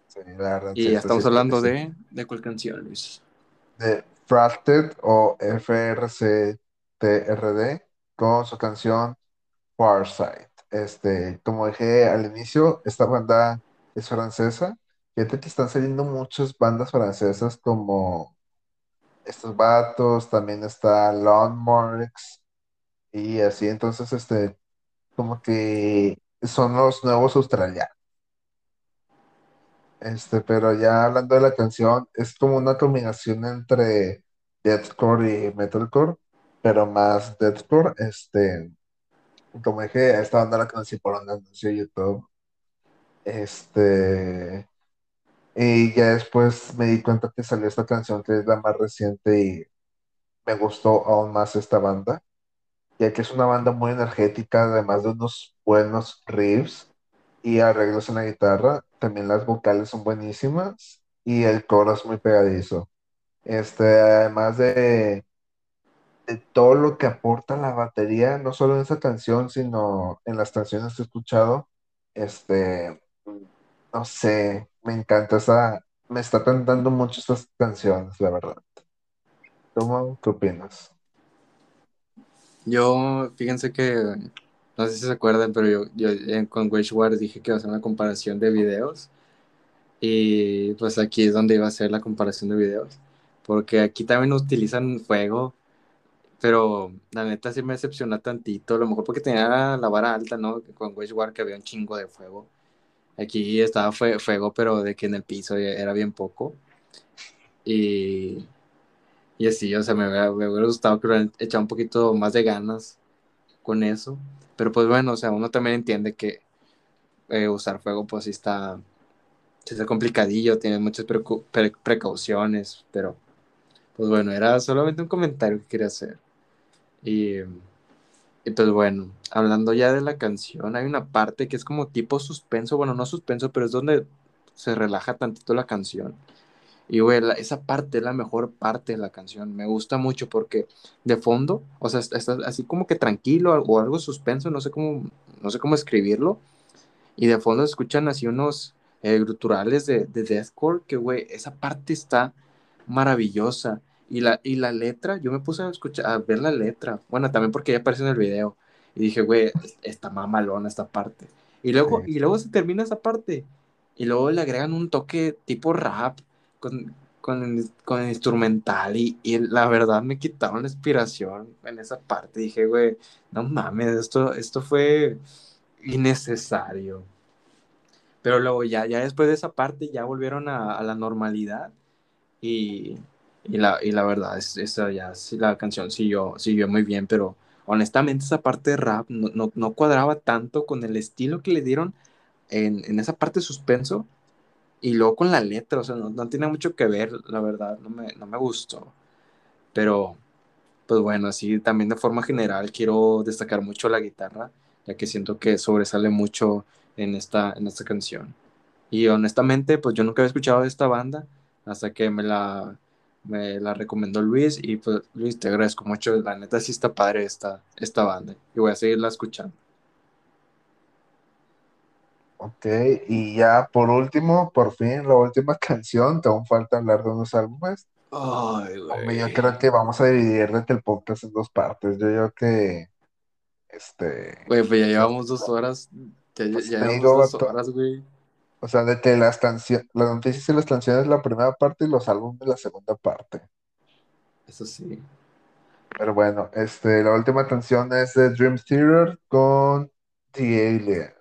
Sí, la verdad, sí, Y ya sí estamos es hablando petición. de, ¿de cuál canción, Luis? De Fracted o FRCTRD con su canción Farsight. Este, como dije al inicio, esta banda es francesa. Fíjate que están saliendo muchas bandas francesas como estos vatos, también está Landmarks y así, entonces, este, como que son los nuevos australianos. Este, pero ya hablando de la canción, es como una combinación entre deathcore y metalcore, pero más deathcore. Este, como dije, esta banda la conocí por un anuncio de YouTube. Este, y ya después me di cuenta que salió esta canción que es la más reciente y me gustó aún más esta banda, ya que es una banda muy energética, además de unos buenos riffs y arreglos en la guitarra. También las vocales son buenísimas y el coro es muy pegadizo. Este, además de, de todo lo que aporta la batería, no solo en esa canción, sino en las canciones que he escuchado, este, no sé, me encanta esa, me está cantando mucho estas canciones, la verdad. ¿Cómo, qué opinas? Yo, fíjense que, no sé si se acuerdan, pero yo, yo eh, con Wage dije que iba a hacer una comparación de videos. Y pues aquí es donde iba a hacer la comparación de videos. Porque aquí también utilizan fuego, pero la neta sí me decepciona tantito. A lo mejor porque tenía la vara alta, ¿no? Con Wage que había un chingo de fuego. Aquí estaba fue- fuego, pero de que en el piso era bien poco. Y, y así, o sea, me me hubiera gustado que hubieran echado un poquito más de ganas con eso. Pero pues bueno, o sea, uno también entiende que eh, usar fuego pues sí está, está complicadillo, tiene muchas pre- precauciones, pero pues bueno, era solamente un comentario que quería hacer. Y, y pues bueno, hablando ya de la canción, hay una parte que es como tipo suspenso, bueno, no suspenso, pero es donde se relaja tantito la canción. Y, güey, la- esa parte es la mejor parte de la canción. Me gusta mucho porque de fondo, o sea, está, está así como que tranquilo o algo suspenso, no sé cómo, no sé cómo escribirlo. y de fondo se escuchan así unos eh, gruturales de, de deathcore, que güey, esa parte está maravillosa. Y la, y la letra, yo me puse a escuchar, a ver la letra, bueno, también porque ya apareció en el video, y dije, güey, está mamalona esta parte. Y luego, Sí. y luego se termina esa parte, y luego le agregan un toque tipo rap, con, con, con el instrumental, y, y la verdad me quitaron la inspiración en esa parte. Dije, güey, no mames, esto, esto fue innecesario. Pero luego ya, ya después de esa parte ya volvieron a, a la normalidad y, y, la, y la verdad, es, esa ya la canción siguió, siguió muy bien, pero honestamente esa parte de rap no, no, no cuadraba tanto con el estilo que le dieron en, en, esa parte de suspenso y luego con la letra, o sea, no, no tiene mucho que ver, la verdad, no me, no me gustó. Pero, pues bueno, así también de forma general quiero destacar mucho la guitarra, ya que siento que sobresale mucho en esta, en esta canción. Y honestamente, pues yo nunca había escuchado de esta banda hasta que me la, me la recomendó Luis. Y pues Luis, te agradezco mucho. La neta sí está padre esta, esta banda. Y voy a seguirla escuchando. Ok, y ya por último, por fin, la última canción, te aún falta hablar de unos álbumes. Ay, yo creo que vamos a dividir el podcast en dos partes. Yo creo que, este, Güey, pues ya pues, llevamos dos horas. Ya, pues ya te llevamos digo, dos horas, güey. O sea, de las canciones, las noticias y las canciones la primera parte y los álbumes la segunda parte. Eso sí. Pero bueno, este, la última canción es de Dream Theater con The Alien.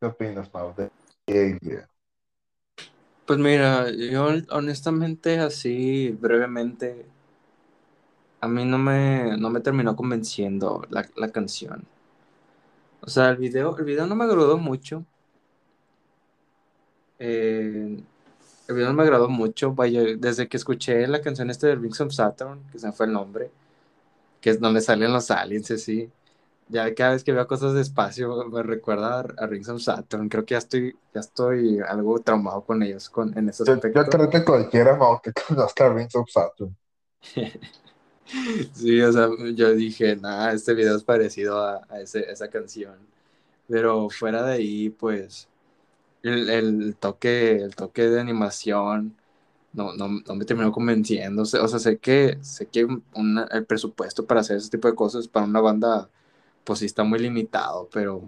¿Qué opinas, Mau, de The Alien? Pues mira, yo honestamente, así brevemente, a mí no me, no me terminó convenciendo la, la canción. O sea, el video, el video no me agradó mucho. Eh, el video me agradó mucho. Vaya, desde que escuché la canción este de Rings of Saturn, que se me fue el nombre, que es donde salen los aliens, así. Ya cada vez que veo cosas de espacio me recuerda a, a Rings of Saturn. Creo que ya estoy, ya estoy algo traumado con ellos con, en ese Yo, yo aspecto. creo que cualquiera, que conozca Rings of Saturn. Sí, o sea, yo dije, nada, este video es parecido a, a ese, esa canción. Pero fuera de ahí, pues, el, toque, el toque de animación no, no, no me terminó convenciendo. O sea, sé que, sé que el presupuesto para hacer ese tipo de cosas para una banda, pues sí está muy limitado, pero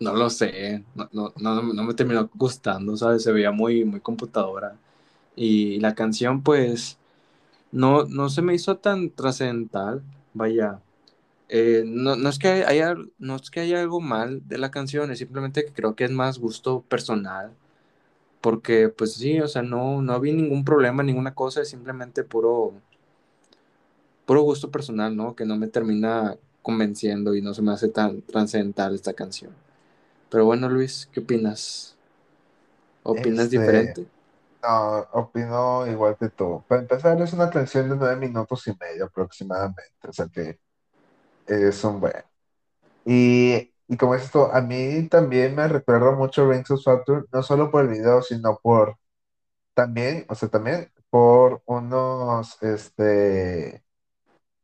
no lo sé. No, no, no, no me terminó gustando, ¿sabes? Se veía muy, muy computadora. Y la canción, pues, no, no se me hizo tan trascendental. Vaya. Eh, no, no es que haya, no es que haya algo mal de la canción, es simplemente que creo que es más gusto personal. Porque, pues sí, o sea, no, no vi ningún problema, ninguna cosa, es simplemente puro, puro gusto personal, ¿no? Que no me termina convenciendo y no se me hace tan trascendental esta canción. Pero bueno, Luis, ¿qué opinas? ¿Opinas Este, diferente? no, opino igual que tú. Para empezar, es una canción de nueve minutos y medio aproximadamente, o sea que es un buen. Y, y como esto, a mí también me recuerda mucho Rings of Saturn, no solo por el video, sino por también, o sea, también por unos, este,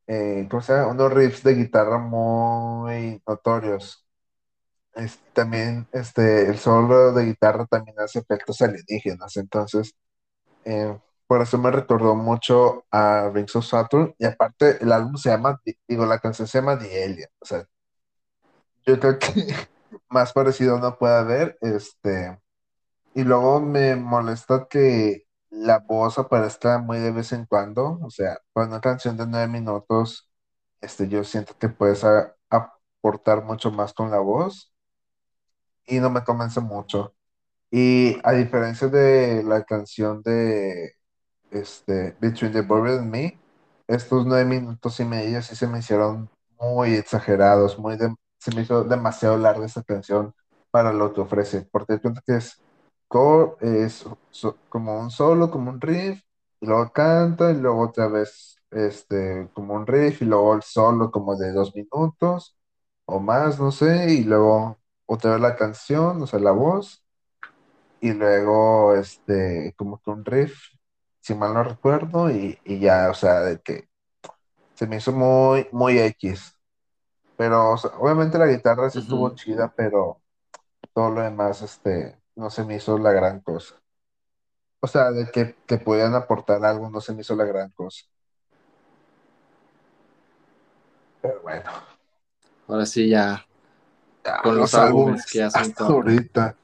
eh, ¿cómo? Unos riffs de guitarra muy notorios. Es- también, este, el solo de guitarra también hace efectos alienígenas, entonces, eh, por eso me recordó mucho a Rings of Saturn, y aparte el álbum se llama, digo, la canción se llama The Alien, o sea, yo creo que más parecido no puede haber, este, y luego me molesta que la voz aparezca muy de vez en cuando, o sea, para una canción de nueve minutos, este, yo siento que puedes aportar mucho más con la voz y no me convence mucho. Y a diferencia de la canción de este, Between the Buried and Me, estos nueve minutos y medio sí se me hicieron muy exagerados, muy se me hizo demasiado larga esta canción para lo que ofrece, porque cuenta que es, como un solo, como un riff, y luego canta, y luego otra vez este, como un riff, y luego el solo como de dos minutos o más, no sé, y luego otra vez la canción, o sea, la voz y luego este, como que un riff, si mal no recuerdo, y, y ya, o sea, de que se me hizo muy, muy X. Pero o sea, obviamente la guitarra sí estuvo chida, pero todo lo demás, este, no se me hizo la gran cosa. O sea, de que, que podían aportar algo, no se me hizo la gran cosa. Pero bueno, Ahora sí, ya ya, con los los álbumes álbumes, que cuatro. ahorita.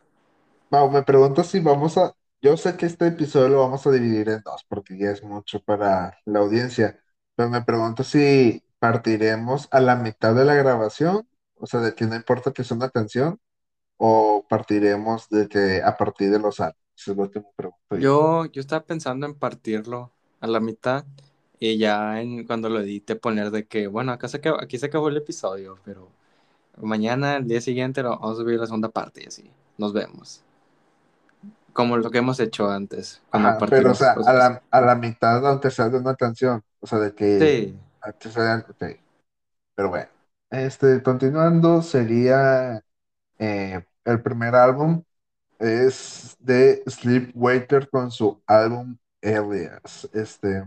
No, me pregunto si vamos a, yo sé que este episodio lo vamos a dividir en dos, porque ya es mucho para la audiencia, pero me pregunto si partiremos a la mitad de la grabación, o sea, de que no importa que sea una canción, o partiremos de que a partir de los yo. Yo, yo estaba pensando en partirlo a la mitad y ya en, cuando lo edite poner de que, bueno, acá se acabó- aquí se acabó el episodio, pero mañana, el día siguiente, lo, vamos a subir la segunda parte y así. Nos vemos. Como lo que hemos hecho antes, Ajá, pero o sea, a la, a la mitad, aunque sea de una canción, o sea, de que Sí, antes ok, pero bueno. Este, continuando, sería eh, el primer álbum. es de Sleepwalker con su álbum Alias. Este,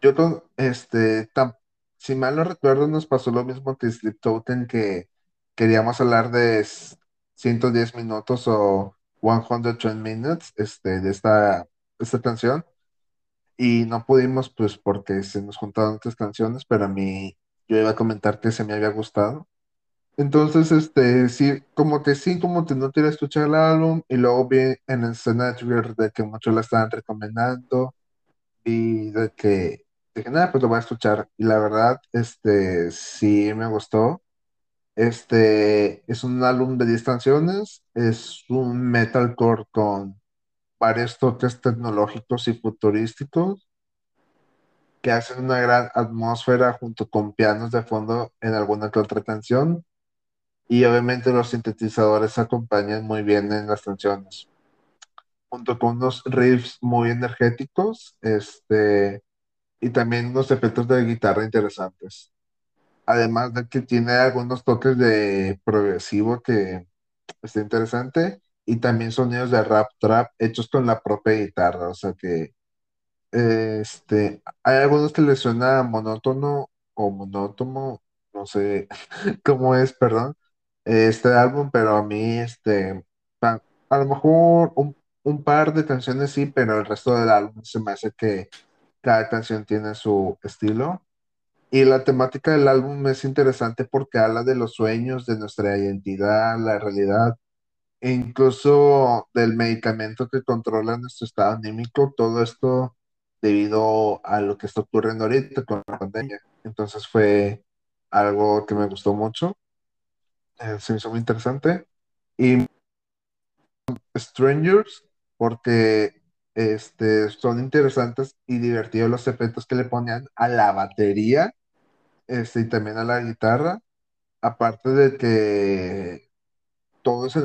yo con, este, tam- si mal no recuerdo, nos pasó lo mismo que Sleep Token, que queríamos hablar de s- 110 minutos o 120 minutes, este, de esta, esta canción, y no pudimos, pues, porque se nos juntaron otras canciones, pero a mí, yo iba a comentar que se me había gustado. Entonces, este, sí, como que sí, como que no quería escuchar el álbum y luego vi en el Twitter de que muchos la estaban recomendando y de que dije, nada, pues lo voy a escuchar. Y la verdad, este, sí me gustó. Este, es un álbum de 10 canciones, es un metalcore con varios toques tecnológicos y futurísticos que hacen una gran atmósfera junto con pianos de fondo en alguna que otra canción. Y obviamente los sintetizadores acompañan muy bien en las canciones, junto con unos riffs muy energéticos, este, y también unos efectos de guitarra interesantes. Además de que tiene algunos toques de progresivo que está interesante, y también sonidos de rap trap hechos con la propia guitarra, o sea que este, hay algunos que les suena monótono o monótono, no sé cómo es, perdón, este álbum, pero a mí, este, pa- a lo mejor un, un par de canciones sí, pero el resto del álbum se me hace que cada canción tiene su estilo. Y la temática del álbum es interesante porque habla de los sueños, de nuestra identidad, la realidad, e incluso del medicamento que controla nuestro estado anímico, todo esto debido a lo que está ocurriendo ahorita con la pandemia. Entonces fue algo que me gustó mucho, eh, se me hizo muy interesante. Y Strangers, porque este, son interesantes y divertidos los efectos que le ponían a la batería este, y también a la guitarra. Aparte de que todo es,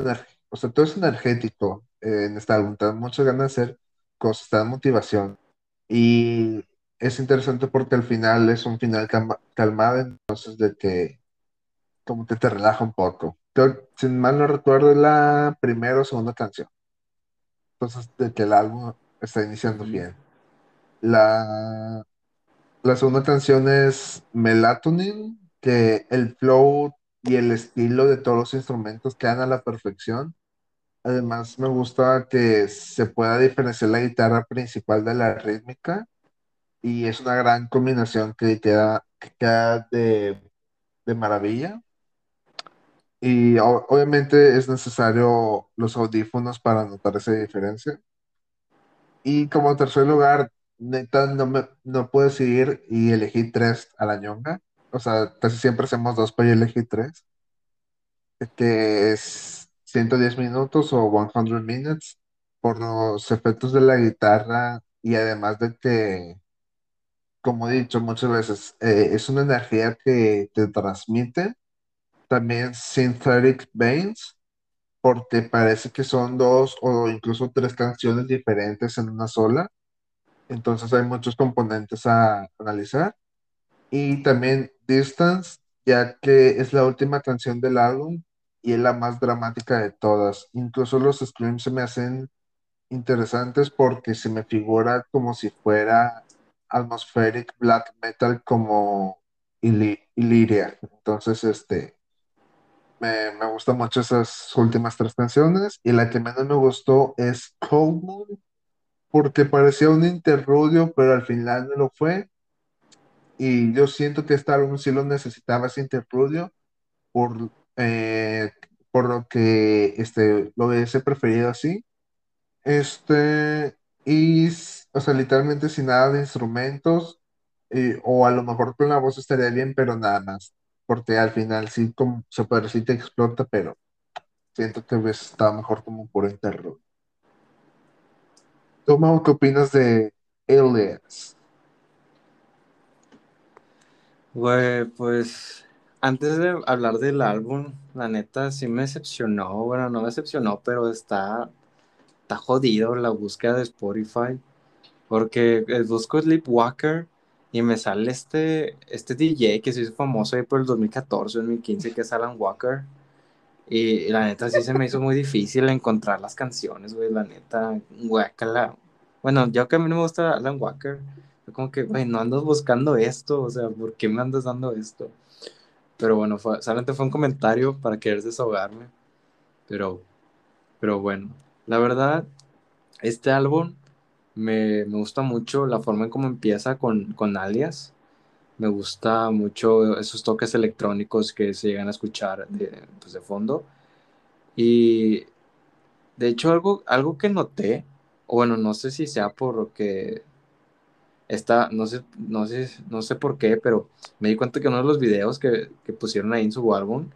o sea, todo es energético eh, en este álbum, te muchas ganas de hacer cosas, te dan motivación. Y es interesante porque al final es un final calma- calmado, entonces de que como que te relaja un poco. Creo, si mal no recuerdo, la primera o segunda canción. Entonces, de que el álbum está iniciando bien. La, la segunda canción es Melatonin, que el flow y el estilo de todos los instrumentos quedan a la perfección. Además, me gusta que se pueda diferenciar la guitarra principal de la rítmica y es una gran combinación que queda, que queda de, de maravilla. Y o- obviamente es necesario los audífonos para notar esa diferencia. Y como tercer lugar, no, me, no puedo decidir y elegí tres a la ñonga. O sea, casi siempre hacemos dos, pero yo elegí tres, que es 110 minutos o 100 minutes, por los efectos de la guitarra y además de que, como he dicho muchas veces, eh, es una energía que te transmite. También Synthetic Veins, porque parece que son dos o incluso tres canciones diferentes en una sola. Entonces hay muchos componentes a analizar. Y también Distance, ya que es la última canción del álbum y es la más dramática de todas. Incluso los screams se me hacen interesantes porque se me figura como si fuera atmospheric black metal como Ili- Illyria. Entonces, este, Me, me gustan mucho esas últimas tres canciones y la que menos me gustó es Cold Moon porque parecía un interludio, pero al final no lo fue. Y yo siento que este álbum sí lo necesitaba ese interludio por, eh, por lo que este, lo hubiese preferido así. Este, y, o sea, literalmente sin nada de instrumentos, o a lo mejor con la voz estaría bien, pero nada más, porque al final sí como se puede decir que explota, pero siento que hubiese estado mejor como por interludio. ¿Tú, Mau, qué opinas de Alias? Güey, pues antes de hablar del álbum, la neta sí me decepcionó. Bueno, no me decepcionó, pero está, está jodido la búsqueda de Spotify. Porque busco Sleepwalker y me sale este, este DJ que se hizo famoso ahí por el 2014, 2015, que es Alan Walker. Y, la neta sí se me hizo muy difícil encontrar las canciones, güey. La neta, guácala. Bueno, yo que a mí no me gusta Alan Walker. Como que, güey, no andas buscando esto. O sea, ¿por qué me andas dando esto? Pero bueno, fue, solamente fue un comentario para querer desahogarme. Pero, pero bueno, la verdad, este álbum me, me gusta mucho la forma en cómo empieza con, con Alias. Me gusta mucho esos toques electrónicos que se llegan a escuchar de, pues, de fondo. Y de hecho, algo, algo que noté, bueno, no sé si sea porque está, no sé, no sé, no sé por qué, pero me di cuenta que uno de los videos que, que pusieron ahí en su álbum,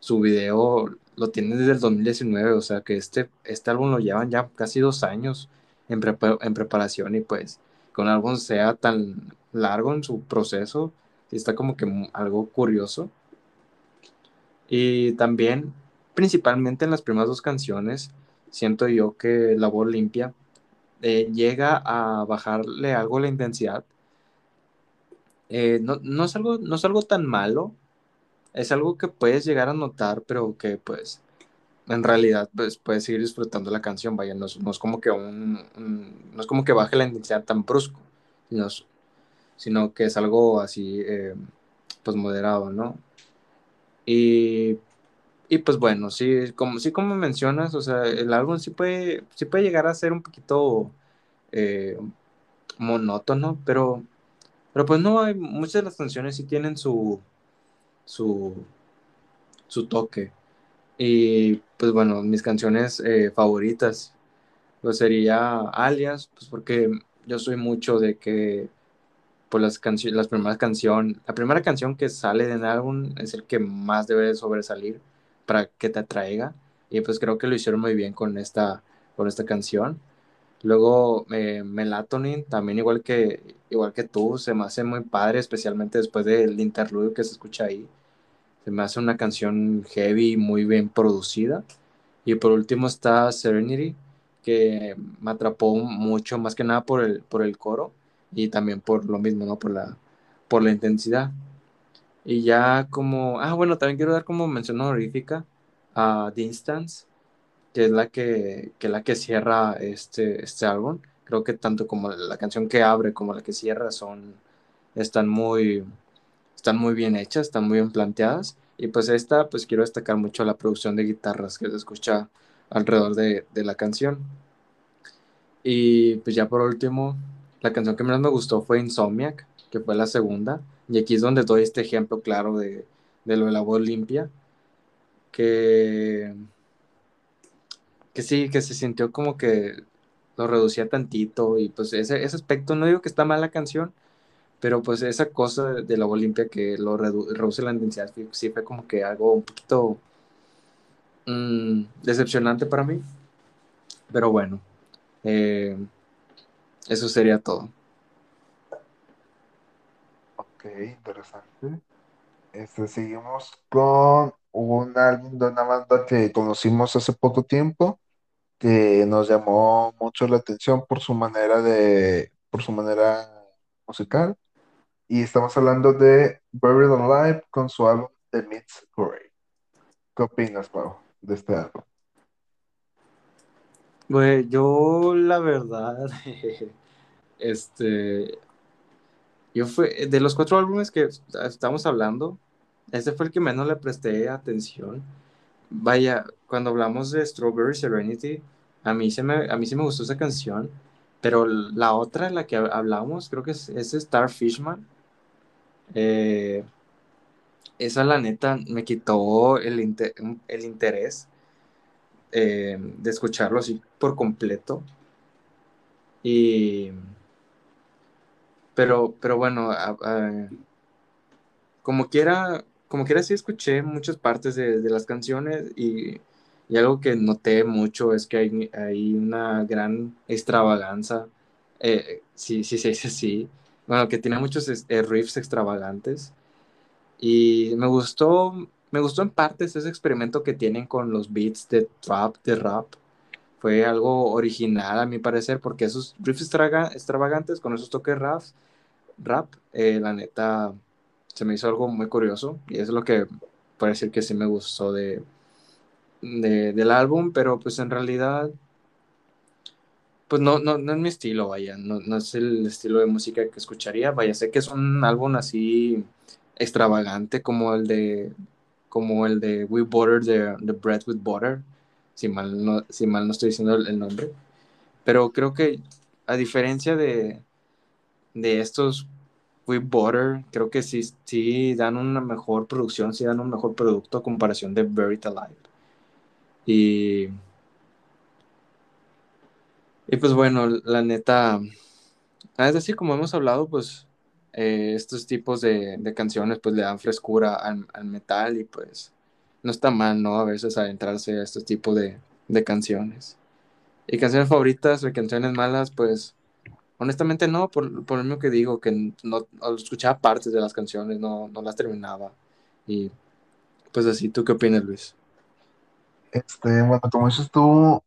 su video lo tienen desde el 2019, o sea que este, este álbum lo llevan ya casi dos años en, prepa- en preparación y pues que un álbum sea tan largo en su proceso, sí está como que algo curioso. Y también, principalmente en las primeras dos canciones, siento yo que La Voz Limpia eh, llega a bajarle algo la intensidad. Eh, no, no es algo, no es algo tan malo, es algo que puedes llegar a notar, pero que pues en realidad pues puedes seguir disfrutando la canción, vaya, no es, no es como que un, un- no es como que baje la intensidad tan brusco, sino, es- sino que es algo así eh, pues moderado, ¿no? Y, y pues bueno, sí, como, sí como mencionas, o sea, el álbum sí puede, sí puede llegar a ser un poquito eh, monótono, pero, pero pues no, hay, muchas de las canciones sí tienen su, su, su toque. Y pues bueno, mis canciones eh, favoritas, pues sería Alias, pues porque yo soy mucho de que pues las canciones, las primeras canción, la primera canción que sale del álbum es el que más debe de sobresalir para que te atraiga. Y pues creo que lo hicieron muy bien con esta, con esta canción. Luego eh, Melatonin, también igual que, igual que tú, se me hace muy padre, especialmente después del interludio que se escucha ahí. Se me hace una canción heavy, muy bien producida. Y por último está Serenity, que me atrapó mucho, más que nada por el, por el coro y también por lo mismo, ¿no? Por la, por la intensidad. Y ya como, ah, bueno, también quiero dar como mención honorífica a The Instance, que es la que, que, la que cierra este, este álbum. Creo que tanto como la canción que abre como la que cierra son, están muy, están muy bien hechas, están muy bien planteadas. Y pues esta, pues quiero destacar mucho la producción de guitarras que se escucha alrededor de, de la canción. Y pues ya por último, la canción que menos me gustó fue Insomniac, que fue la segunda. Y aquí es donde doy este ejemplo claro de, de lo de la voz limpia, que, que sí, que se sintió como que lo reducía tantito y pues ese, ese aspecto, no digo que está mal la canción, pero pues esa cosa de la voz limpia que lo redu reduce la intensidad, sí fue como que algo un poquito mmm, decepcionante para mí. Pero bueno, eh, eso sería todo. Ok, interesante. Este, seguimos con un álbum de una banda que conocimos hace poco tiempo, que nos llamó mucho la atención por su manera de, por su manera musical. Y estamos hablando de Buried Alive con su álbum The Meets Grey. ¿Qué opinas, Pau, de este álbum? Güey, yo la verdad, este, yo fue, de los cuatro álbumes que estamos hablando, ese fue el que menos le presté atención. vaya, cuando hablamos de Strawberry Serenity, a mí, se me, a mí sí me gustó esa canción, pero la otra, la que hablamos, creo que es, es Starfishman. Eh, esa la neta me quitó el, el interés eh, de escucharlo así por completo. Y... Pero, pero bueno, como quiera, como quiera sí escuché muchas partes de, de las canciones y, y, algo que noté mucho es que hay, hay una gran extravaganza, eh, sí, sí dice así, bueno, que tiene muchos eh, riffs extravagantes y me gustó, me gustó en partes ese experimento que tienen con los beats de trap, de rap. Fue algo original a mi parecer, porque esos riffs extravagantes con esos toques rap, rap eh, la neta, se me hizo algo muy curioso y es lo que puede decir que sí me gustó de, de, del álbum, pero pues en realidad, pues no, no, no es mi estilo, vaya, no, no es el estilo de música que escucharía, vaya, sé que es un álbum así extravagante como el de como el de We Butter de, the Bread with Butter si mal no, si mal no estoy diciendo el, nombre. Pero creo que a diferencia de de estos We Butter creo que sí, sí dan una mejor producción sí dan un mejor producto a comparación de Buried Alive. Y y pues bueno la neta es decir como hemos hablado pues eh, estos tipos de, de, canciones pues le dan frescura al, al, metal y pues no está mal, ¿no? A veces adentrarse a estos tipos de, de canciones. Y canciones favoritas o canciones malas, pues honestamente no, por, por lo mismo que digo, que no, escuchaba partes de las canciones, no, no las terminaba. Y pues así, ¿tú qué opinas, Luis? Este, bueno, como dices tú,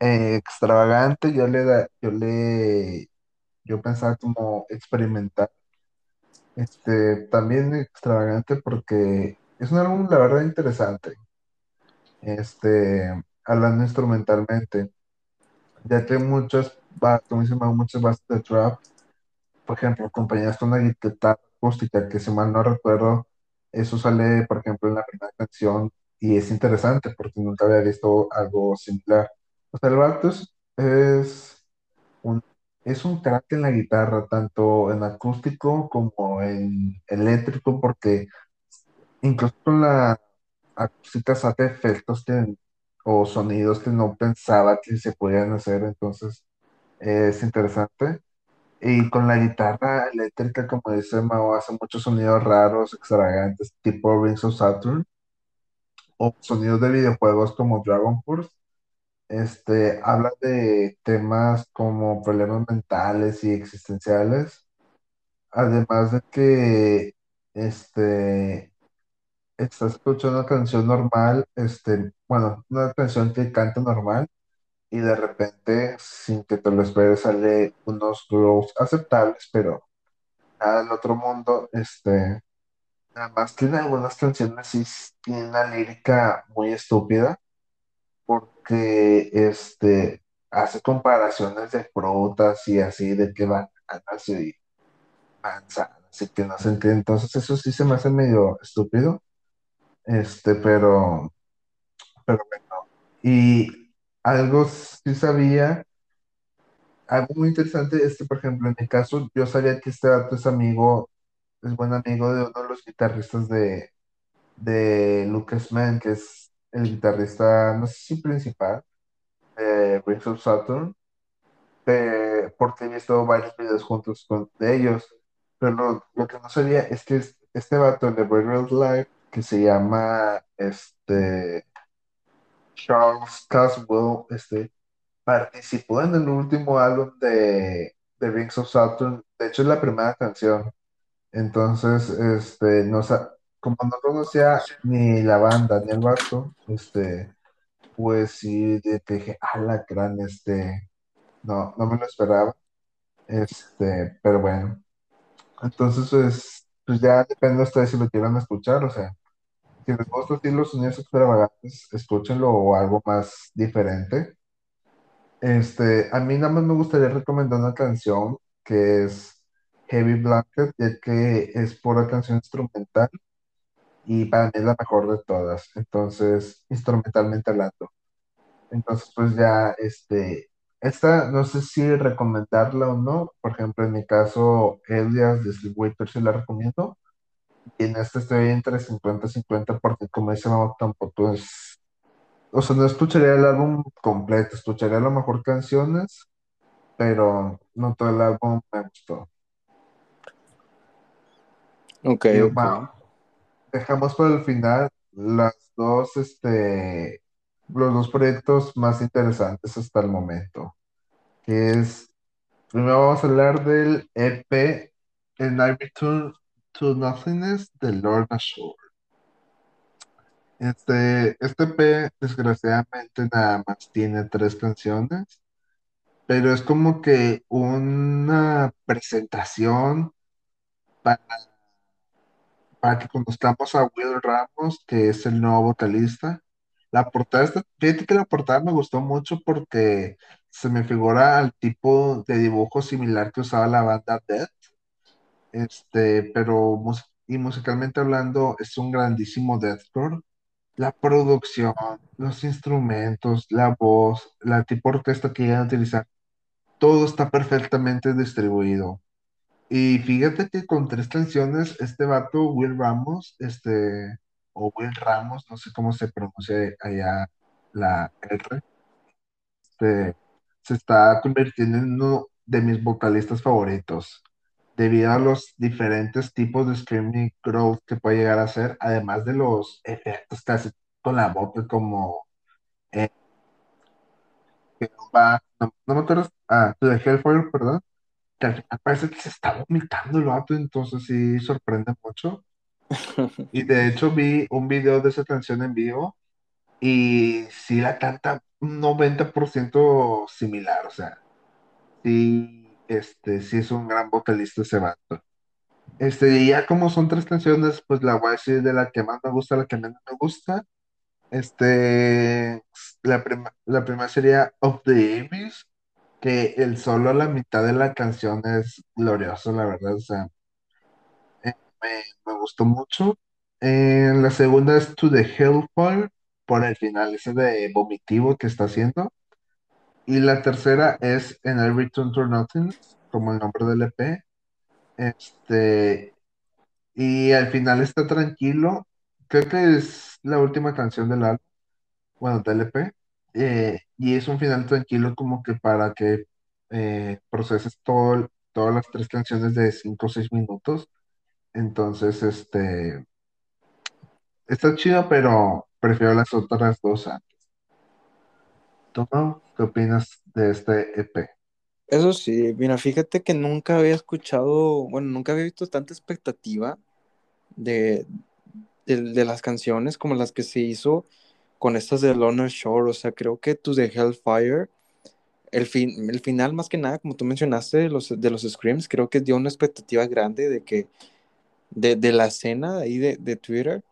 eh, extravagante, yo le da, yo le, yo pensaba como experimentar Este, también extravagante porque es un álbum, la verdad, interesante. Este, hablando instrumentalmente, ya que muchas, como dicen, muchas bases de trap, por ejemplo, acompañadas con una guitarra acústica, que si mal no recuerdo, eso sale, por ejemplo, en la primera canción y es interesante porque nunca había visto algo similar. O sea, el vato es, es un, es un crack en la guitarra, tanto en acústico como en eléctrico, porque incluso la acústica saca efectos o sonidos que no pensaba que se podían hacer, entonces es interesante. Y con la guitarra eléctrica, como dice Mao, hace muchos sonidos raros, extravagantes, tipo Rings of Saturn, o sonidos de videojuegos como Dragon Force. Este, habla de temas como problemas mentales y existenciales, además de que este, estás escuchando una canción normal, este, bueno, una canción que canta normal, y de repente, sin que te lo esperes, sale unos growls aceptables, pero nada del otro mundo, este, nada más tiene algunas canciones sí tiene una lírica muy estúpida, porque este hace comparaciones de frutas y así, de que van y manzanas y que no sé qué. Entonces eso sí se me hace medio estúpido. Este, pero, pero bueno. Y algo sí sabía, algo muy interesante es que, por ejemplo, en mi caso, yo sabía que este dato es amigo, es buen amigo de uno de los guitarristas de, de Lucas Mann, que es el guitarrista, no sé si principal, de Rings of Saturn. eh, porque he visto varios videos juntos con de ellos, pero lo, que no sabía es que es- este vato de Burial Life, que se llama este, Charles Caswell, este, participó en el último álbum de, de Rings of Saturn, de hecho es la primera canción, entonces, este, no, como no conocía ni la banda ni el vato, este, pues sí, dije, la gran, este, no, no me lo esperaba. Este, pero bueno, entonces pues, pues ya depende de ustedes si lo quieran escuchar, o sea, si les gusta así los sonidos extravagantes, escúchenlo o algo más diferente. Este, a mí nada más me gustaría recomendar una canción que es Heavy Blanket, ya que es pura canción instrumental y para mí es la mejor de todas, entonces, instrumentalmente hablando. Entonces, pues ya, este, esta no sé si recomendarla o no, por ejemplo, en mi caso, Elias de Sleepwalker sí la recomiendo, y en esta estoy entre 50 y 50 porque como dice Mau, tampoco es, o sea, no escucharía el álbum completo, escucharía a lo mejor canciones, pero no todo el álbum me gustó. Ok, Y ok. va, dejamos para el final las dos, este, los dos proyectos más interesantes hasta el momento, que es, primero vamos a hablar del EP El Night Return to Nothingness de Lorna Shore. Este, este EP desgraciadamente nada más tiene tres canciones, pero es como que una presentación para, para que conozcamos a Will Ramos, que es el nuevo vocalista. La portada, está- fíjate que la portada me gustó mucho porque se me figura al tipo de dibujo similar que usaba la banda Death, este, pero y musicalmente hablando es un grandísimo deathcore. La producción, los instrumentos, la voz, la tipo orquesta que iban a utilizar, todo está perfectamente distribuido. Y fíjate que con tres canciones, este vato, Will Ramos, este, o Will Ramos, no sé cómo se pronuncia allá la R, este, se está convirtiendo en uno de mis vocalistas favoritos, debido a los diferentes tipos de screaming growth que puede llegar a hacer, además de los efectos que hace con la boca, como eh, no, no me acuerdo, ah, the Hellfire, perdón, parece que se está vomitando el vato, entonces sí sorprende mucho. Y de hecho vi un video de esa canción en vivo y sí la canta un 90% similar, o sea, sí, este, sí es un gran vocalista ese vato. Este, y ya como son tres canciones, pues la voy a decir de la que más me gusta a la que menos me gusta. Este, la, prima- la primera sería Of the Abyss, que el solo la mitad de la canción es glorioso, la verdad, o sea, eh, me, me gustó mucho. Eh, la segunda es To the Hellfire, por el final ese de vomitivo que está haciendo. Y la tercera es En el Return to Nothingness, como el nombre del EP. Este, y al final está tranquilo. Creo que es la última canción del álbum, bueno, del EP. Eh, y es un final tranquilo como que para que eh, proceses todo, todas las tres canciones de 5 o 6 minutos. Entonces, este, está chido, pero prefiero las otras dos antes. ¿Tú? ¿Qué opinas de este EP? Eso sí, mira, fíjate que nunca había escuchado, bueno, nunca había visto tanta expectativa de, de las canciones como las que se hizo con estas de Lorna Shore. O sea, creo que tus de Hellfire, el, fin, el final más que nada, como tú mencionaste, de los, de los Screams, creo que dio una expectativa grande de que, de, de la escena ahí de, de Twitter,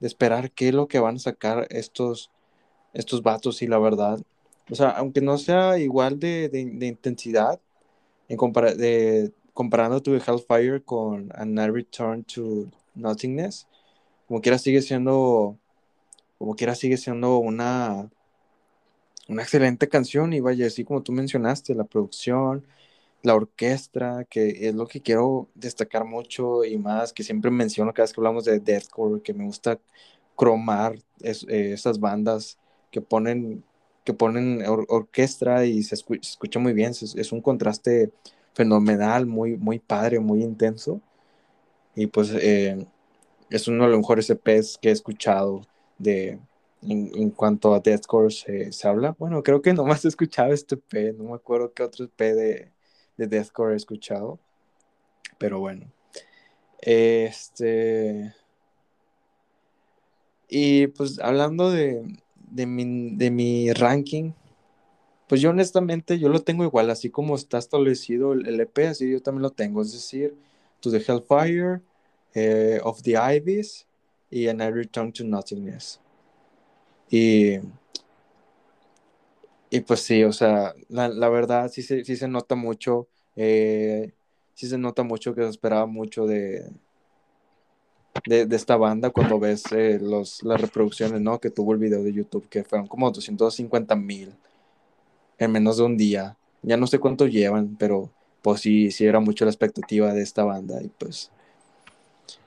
de esperar qué es lo que van a sacar estos, estos vatos y la verdad. O sea, aunque no sea igual de, de, intensidad, en compara de, comparando tu Hellfire con A Night Return to Nothingness, como quiera sigue siendo, como quiera sigue siendo una, una excelente canción y vaya, así como tú mencionaste, la producción, la orquesta, que es lo que quiero destacar mucho y más, que siempre menciono cada vez que hablamos de deathcore, que me gusta cromar es, eh, esas bandas que ponen que ponen or orquesta y se, escu se, escucha muy bien, es, es, un contraste fenomenal, muy, muy padre, muy intenso. Y pues eh, es uno de los mejores EPs que he escuchado de, en, en cuanto a deathcore se, se, habla. Bueno, creo que nomás he escuchado este EP, no me acuerdo qué otro EP de, de deathcore he escuchado. Pero bueno. Este. Y pues hablando de, de, mi, de mi ranking, pues yo honestamente yo lo tengo igual, así como está establecido el, el EP, así yo también lo tengo, es decir, To the Hellfire, eh, Of the Ivies y And I Return to Nothingness. Y, y pues sí, o sea, la, la verdad sí se, sí se nota mucho, eh, sí se nota mucho que se esperaba mucho de, de, de esta banda cuando ves eh, los, las reproducciones, ¿no? Que tuvo el video de YouTube, que fueron como 250 mil en menos de un día. Ya no sé cuánto llevan, pero pues sí, sí era mucho la expectativa de esta banda y pues...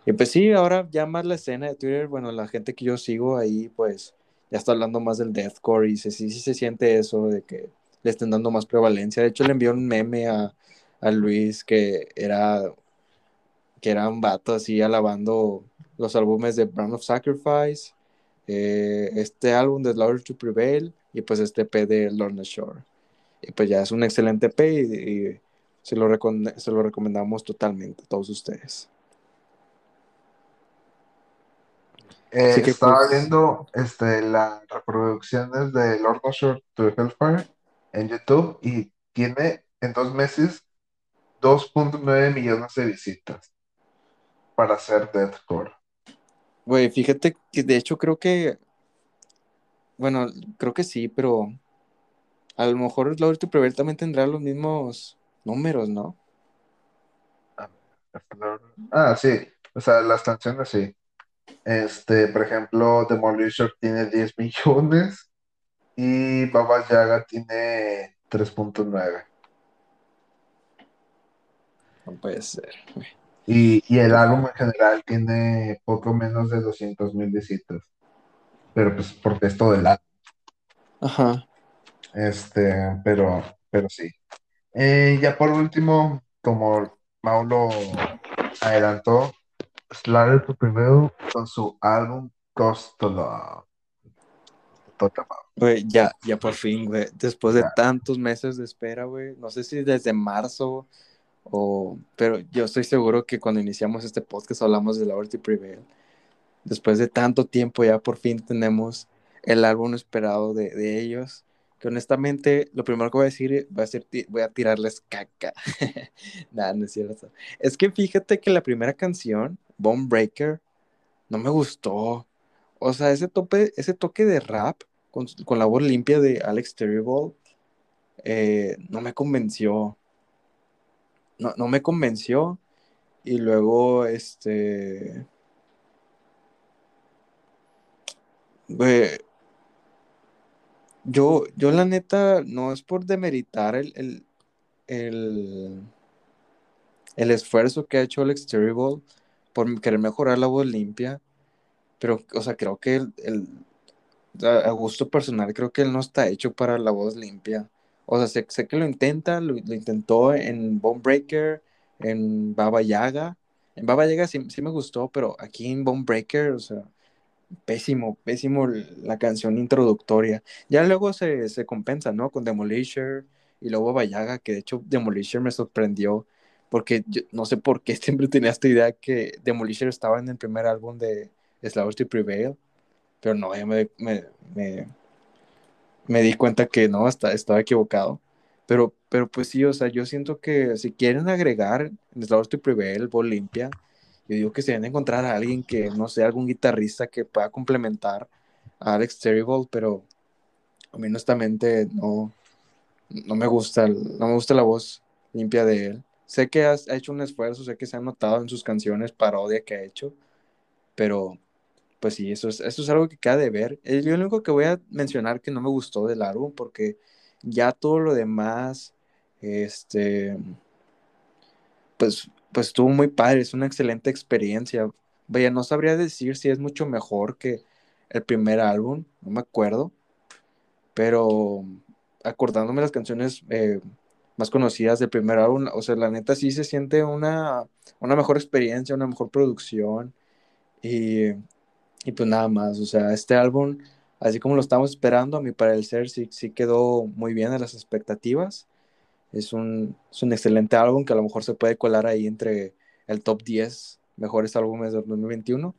Y pues sí, ahora ya más la escena de Twitter, bueno, la gente que yo sigo ahí, pues ya está hablando más del deathcore y sí, sí, sí se siente eso de que le estén dando más prevalencia. De hecho, le envió un meme a, a Luis que era que era un vato así alabando los álbumes de Brand of Sacrifice, eh, este álbum de Louder to Prevail y pues este EP de Lorna Shore. Y pues ya es un excelente EP y, y se, lo se lo recomendamos totalmente a todos ustedes. Eh, que, estaba pues, viendo este, las reproducciones de Lord of Shore to Hellfire en YouTube y tiene en dos meses 2.9 millones de visitas para hacer deathcore. Güey, fíjate que de hecho creo que, bueno, creo que sí, pero a lo mejor Lord to Prevail también tendrá los mismos números, ¿no? Ah, sí, o sea, las canciones sí. Este, por ejemplo, Demolisher tiene 10 millones y Baba Yaga tiene 3.9. No puede ser. Y, y, el álbum en general tiene poco menos de 200 mil visitas. Pero pues porque es todo el álbum. Ajá. Este, pero, pero sí. Eh, ya por último, como Paulo adelantó, Slayer primero con su álbum Cost to Güey, ya, ya por fin, güey. Después de tantos meses de espera, güey. No sé si desde marzo o... Pero yo estoy seguro que cuando iniciamos este podcast hablamos de la Orty Prevail. Después de tanto tiempo ya por fin tenemos el álbum esperado de, de ellos que honestamente lo primero que voy a decir va a ser voy a tirarles caca. Nada, no es cierto. Es que fíjate que la primera canción, Bone Breaker, no me gustó. O sea, ese, tope, ese toque de rap con, con la voz limpia de Alex Terrible eh, no me convenció. No, no me convenció. Y luego, este. Yo, yo la neta, no es por demeritar el, el, el, que ha hecho Alex Terrible por querer mejorar la voz limpia, pero, o sea, creo que el, el, a gusto personal, creo que él no está hecho para la voz limpia. O sea, sé, sé que lo intenta, lo, lo, intentó en Bone Breaker, en Baba Yaga. En Baba Yaga sí, sí me gustó, pero aquí en Bone Breaker, o sea, pésimo, pésimo la canción introductoria. Ya luego se, se compensa, ¿no? Con Demolisher y luego Vallaga, que de hecho Demolisher me sorprendió, porque no sé por qué siempre tenía esta idea que Demolisher estaba en el primer álbum de Slavers to Prevail, pero no, ya me, me, me, di cuenta que no, hasta, estaba equivocado. Pero, pero pues sí, o sea, yo siento que si quieren agregar Slavers to Prevail, Limpia, yo digo que se deben encontrar a alguien que, no sé, algún guitarrista que pueda complementar a Alex Terrible, pero a mí honestamente no, no me gusta, no me gusta la voz limpia de él. Sé que ha hecho un esfuerzo, sé que se ha notado en sus canciones parodia que ha hecho, pero pues sí, eso es, eso es algo que queda de ver. Yo lo único que voy a mencionar que no me gustó del álbum, porque ya todo lo demás, este, pues pues estuvo muy padre, es una excelente experiencia. Vaya, no sabría decir si es mucho mejor que el primer álbum, no me acuerdo, pero acordándome las canciones eh, más conocidas del primer álbum, o sea, la neta sí se siente una, una mejor experiencia, una mejor producción y, y, pues nada más, o sea, este álbum, así como lo estamos esperando, a mi parecer sí, sí quedó muy bien a las expectativas es un, es un excelente álbum que a lo mejor se puede colar ahí entre el top 10 mejores álbumes del 2021.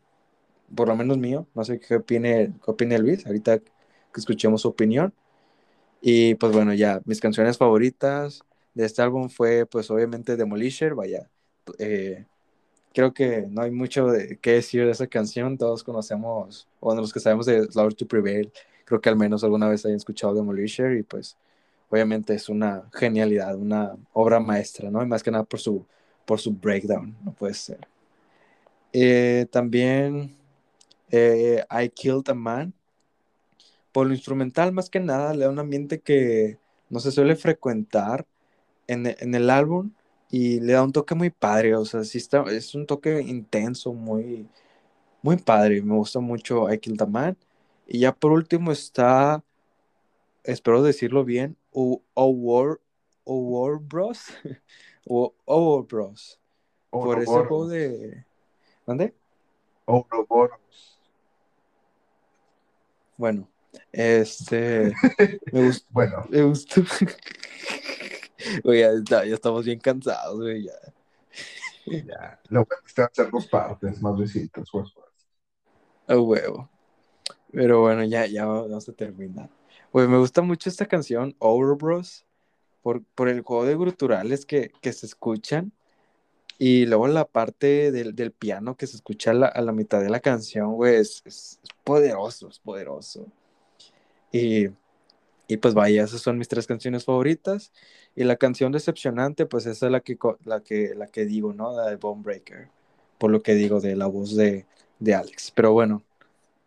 Por lo menos mío. No sé qué opine, qué opine Luis. Ahorita que escuchemos su opinión. Y pues bueno, ya, mis canciones favoritas de este álbum fue pues obviamente Demolisher, vaya. Eh, creo que no hay mucho de qué decir de esa canción. Todos conocemos, o los que sabemos de Slower to Prevail, creo que al menos alguna vez hayan escuchado Demolisher y pues obviamente es una genialidad, una obra maestra, ¿no? Y más que nada por su, por su breakdown, no puede ser. Eh, también eh, I Killed a Man. Por lo instrumental, más que nada, le da un ambiente que no se suele frecuentar en, en el álbum y le da un toque muy padre. O sea, está, es un toque intenso, muy, muy padre. Me gusta mucho I Killed a Man. Y ya por último está, espero decirlo bien, O War, Bros. o War Bros. Por ese juego de. ¿Dónde? Ouroboros. Bueno, este. me gustó. bueno. Me gustó. Oye, ya, ya, estamos bien cansados, güey, ya. ya. Lo bueno es que hacer dos partes, más visitas, pues, pues. A huevo. Pero bueno, ya, ya vamos a terminar. Pues me gusta mucho esta canción, Ouroboros, por, por el juego de gruturales que, que se escuchan y luego la parte del, del piano que se escucha a la, a la, mitad de la canción, güey, es, es, poderoso, es poderoso. Y, y, pues vaya, esas son mis tres canciones favoritas. Y la canción decepcionante, pues esa es la que, la que, la que digo, ¿no? La de Bone Breaker. Por lo que digo de la voz de, de Alex. Pero bueno,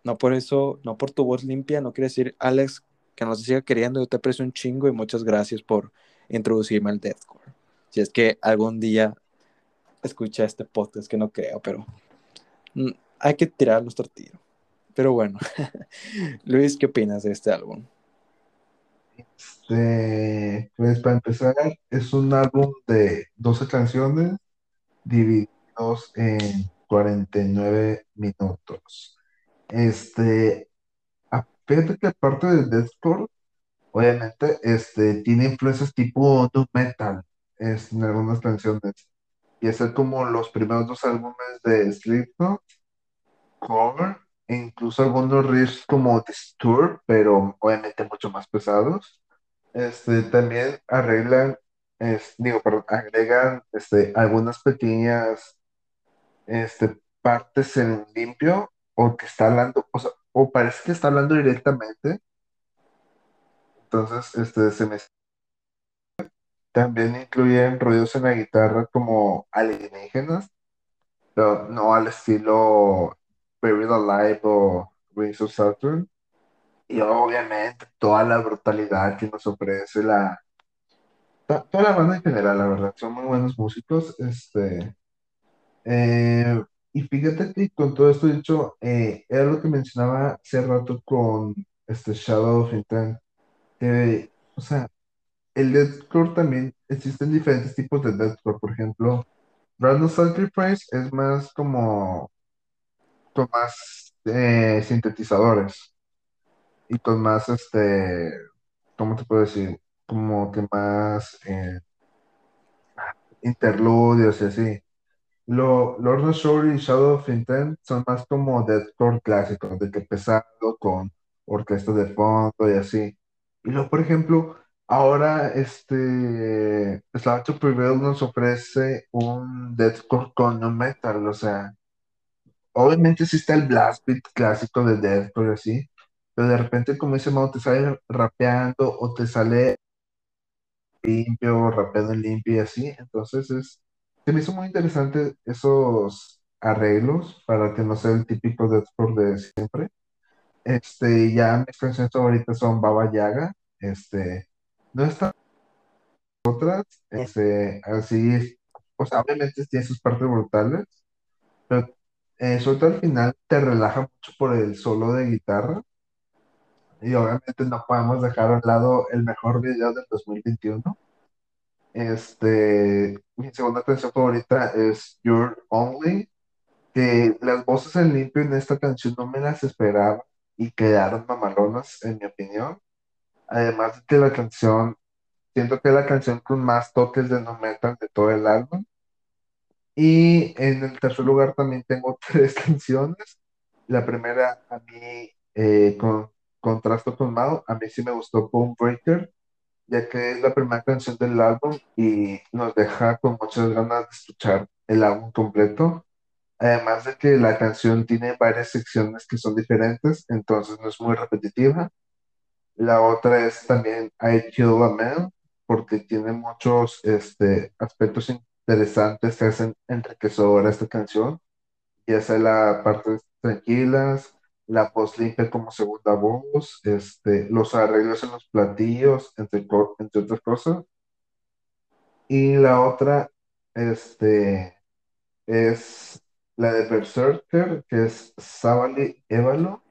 no por eso, no por tu voz limpia, no quiere decir, Alex, que nos siga queriendo. Yo te aprecio un chingo y muchas gracias por introducirme al deathcore. Si es que algún día escucha este podcast, que no creo, pero mm, hay que tirar nuestro tiro. Pero bueno, Luis, ¿qué opinas de este álbum? Este, pues para empezar, es un álbum de 12 canciones divididos en 49 minutos. Este, fíjate que aparte del deathcore, obviamente, este, tiene influencias tipo nu metal es, en algunas canciones y hacer como los primeros dos álbumes de Slipknot, Cover, e incluso algunos riffs como Disturb, pero obviamente mucho más pesados. Este, también arreglan, es, digo, perdón, agregan este, algunas pequeñas este, partes en limpio o que está hablando, o, sea, o parece que está hablando directamente. Entonces, este, se me también incluyen ruidos en la guitarra como alienígenas, pero no al estilo Buried Alive o Rings of Saturn. Y obviamente toda la brutalidad que nos ofrece la... Toda la banda en general, la verdad, son muy buenos músicos. Este, eh, y fíjate que con todo esto dicho, eh, era lo que mencionaba hace rato con este Shadow of Intent, o sea, el deathcore también existen diferentes tipos de deathcore. Por ejemplo, Brandon Sacrifice es más como con más eh, sintetizadores y con más, este, ¿cómo te puedo decir? Como que más eh, interludios y así. Lo, of Shore y Shadow of Intent son más como deathcore clásicos, de que pesado con orquesta de fondo y así. Y luego, por ejemplo, Ahora, este, Slava to Prevail nos ofrece un deathcore con no metal, o sea, obviamente sí está el blast beat clásico de deathcore así, pero de repente como ese modo te sale rapeando o te sale limpio, rapeando limpio y así, entonces es, me hizo muy interesante esos arreglos para que no sea el típico de siempre. Este, ya mis canciones favoritas son Baba Yaga, este, no está otras, este, así, sea, obviamente tiene sus partes brutales, pero eh, sobre al final te relaja mucho por el solo de guitarra. Y obviamente no podemos dejar a un lado el mejor video del 2021. Este, mi segunda canción favorita es You're Only, que las voces en limpio en esta canción no me las esperaba y quedaron mamalonas, en mi opinión. Además de que la canción Siento que es la canción con más toques de no metal de todo el álbum. Y en el tercer lugar también tengo tres canciones. La primera, a mí, eh, con contrasto con Mao, a mí sí me gustó Bone Breaker, ya que es la primera canción del álbum y nos deja con muchas ganas de escuchar el álbum completo. Además de que la canción tiene varias secciones que son diferentes, entonces no es muy repetitiva. La otra es también I Kill a Man, porque tiene muchos este, aspectos interesantes que hacen enriquecedora esta canción, ya sea la parte tranquilas, la voz limpia como segunda voz, este, los arreglos en los platillos, entre, entre otras cosas. Y la otra, este, es la de Berserker, que es Savali Évalo.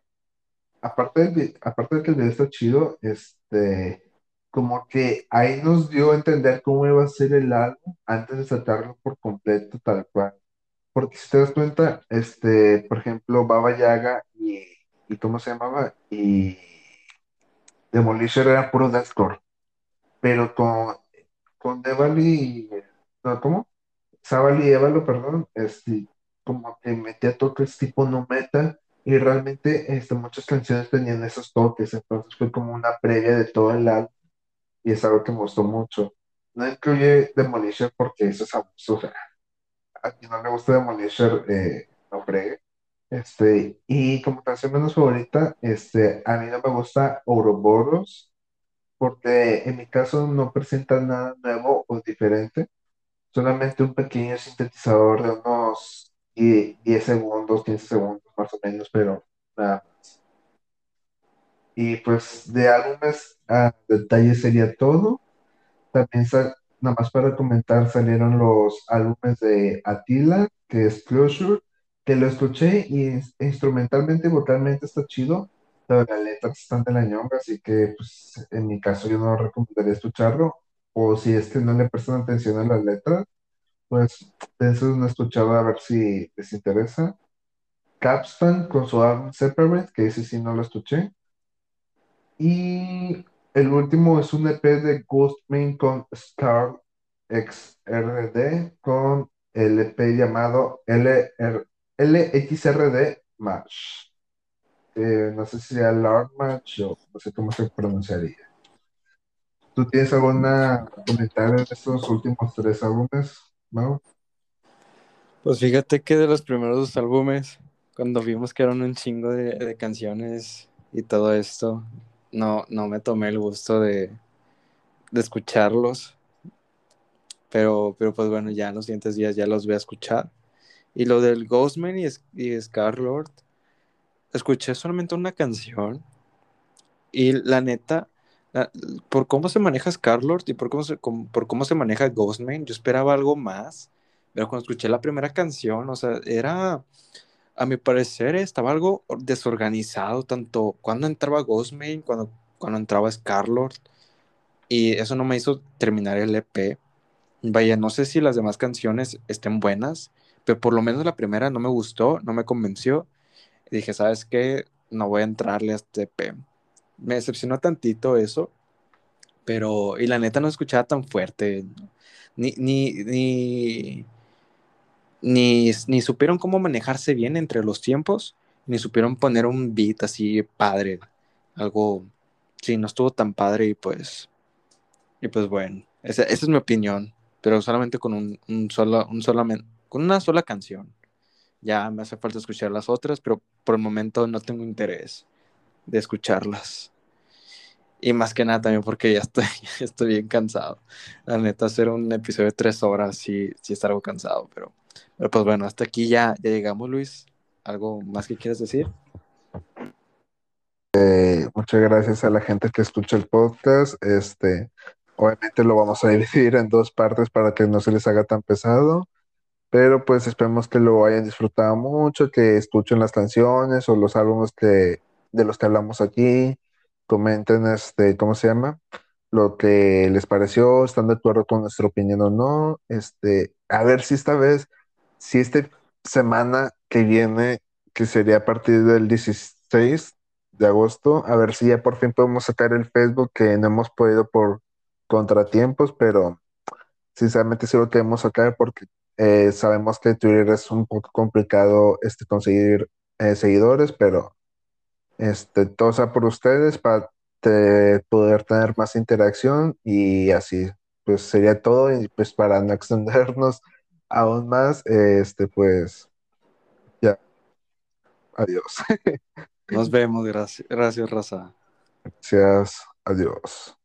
Aparte de, aparte de que el video está chido, este, como que ahí nos dio a entender cómo iba a ser el álbum antes de sacarlo por completo, tal cual. Porque si te das cuenta, este, por ejemplo, Baba Yaga y, y ¿cómo se llamaba? Y Demolisher era puro deathcore, pero con, con Devali, no, ¿cómo? Savali y Évalo, perdón, este, como que metía toques tipo no metal y realmente este, muchas canciones tenían esos toques, entonces fue como una previa de todo el álbum y es algo que me gustó mucho. No incluye Demolisher porque eso es abuso, a quien no le gusta Demolisher, eh, no fregue. Este, y como canción menos favorita, este, a mí no me gusta Ouroboros porque en mi caso no presenta nada nuevo o diferente solamente un pequeño sintetizador de unos die- 10 segundos, 15 segundos más o menos, pero nada más. Y pues de álbumes a detalle sería todo. También nada más para comentar, salieron los álbumes de Attila, que es Closure, que lo escuché y ins- instrumentalmente y vocalmente está chido, pero las letras están de la ñonga, así que pues en mi caso yo no recomendaría escucharlo, o si es que no le prestan atención a las letras pues de esos no he escuchado a ver si les interesa. Capstan con su álbum Separate, que ese sí no lo escuché. Y el último es un EP de Ghostman con Star XRD con el EP llamado LR LXRD Match. Eh, no sé si sea Lord Match o no sé cómo se pronunciaría. ¿Tú tienes alguna comentario de estos últimos tres álbumes, Mau? Pues fíjate que de los primeros dos álbumes, cuando vimos que eran un chingo de canciones y todo esto, no, no me tomé el gusto de, de escucharlos, pero, pero pues bueno, ya en los siguientes días ya los voy a escuchar. Y lo del Ghostman y, y Scarlord, escuché solamente una canción. Y la neta, por cómo se maneja Scarlord y por cómo se, por cómo se maneja Ghostman, yo esperaba algo más, pero cuando escuché la primera canción, o sea, era, a mi parecer, estaba algo desorganizado, tanto cuando entraba Ghostman, cuando, cuando entraba Scarlord, y eso no me hizo terminar el EP. Vaya, no sé si las demás canciones estén buenas, pero por lo menos la primera no me gustó, no me convenció. Dije, ¿sabes qué? No voy a entrarle a este EP. Me decepcionó tantito eso, pero, y la neta no escuchaba tan fuerte. Ni, ni, ni, ni, ni supieron cómo manejarse bien entre los tiempos, ni supieron poner un beat así padre. Algo, sí, no estuvo tan padre y pues, y pues bueno, esa, esa es mi opinión, pero solamente con un, solo, un con una sola canción. Ya me hace falta escuchar las otras, pero por el momento no tengo interés de escucharlas. Y más que nada también porque ya estoy, estoy bien cansado. La neta, hacer un episodio de tres horas sí, sí algo cansado, pero, pues bueno, hasta aquí ya, ya llegamos, Luis. ¿Algo más que quieras decir? Eh, muchas gracias a la gente que escucha el podcast. Este, obviamente lo vamos a dividir en dos partes para que no se les haga tan pesado, pero pues esperemos que lo hayan disfrutado mucho, que escuchen las canciones o los álbumes que, de los que hablamos aquí. Comenten, este, ¿cómo se llama? Lo que les pareció, están de acuerdo con nuestra opinión o no. Este, a ver si esta vez, si esta semana que viene, que sería a partir del 16 de agosto, a ver si ya por fin podemos sacar el Facebook que no hemos podido por contratiempos, pero sinceramente sí lo queremos sacar porque eh, sabemos que Twitter es un poco complicado este, conseguir eh, seguidores, pero este, todo sea por ustedes para poder tener más interacción y así, pues sería todo y pues para no extendernos aún más, este, pues ya, adiós, Nos vemos, gracias, gracias Raza. gracias, adiós.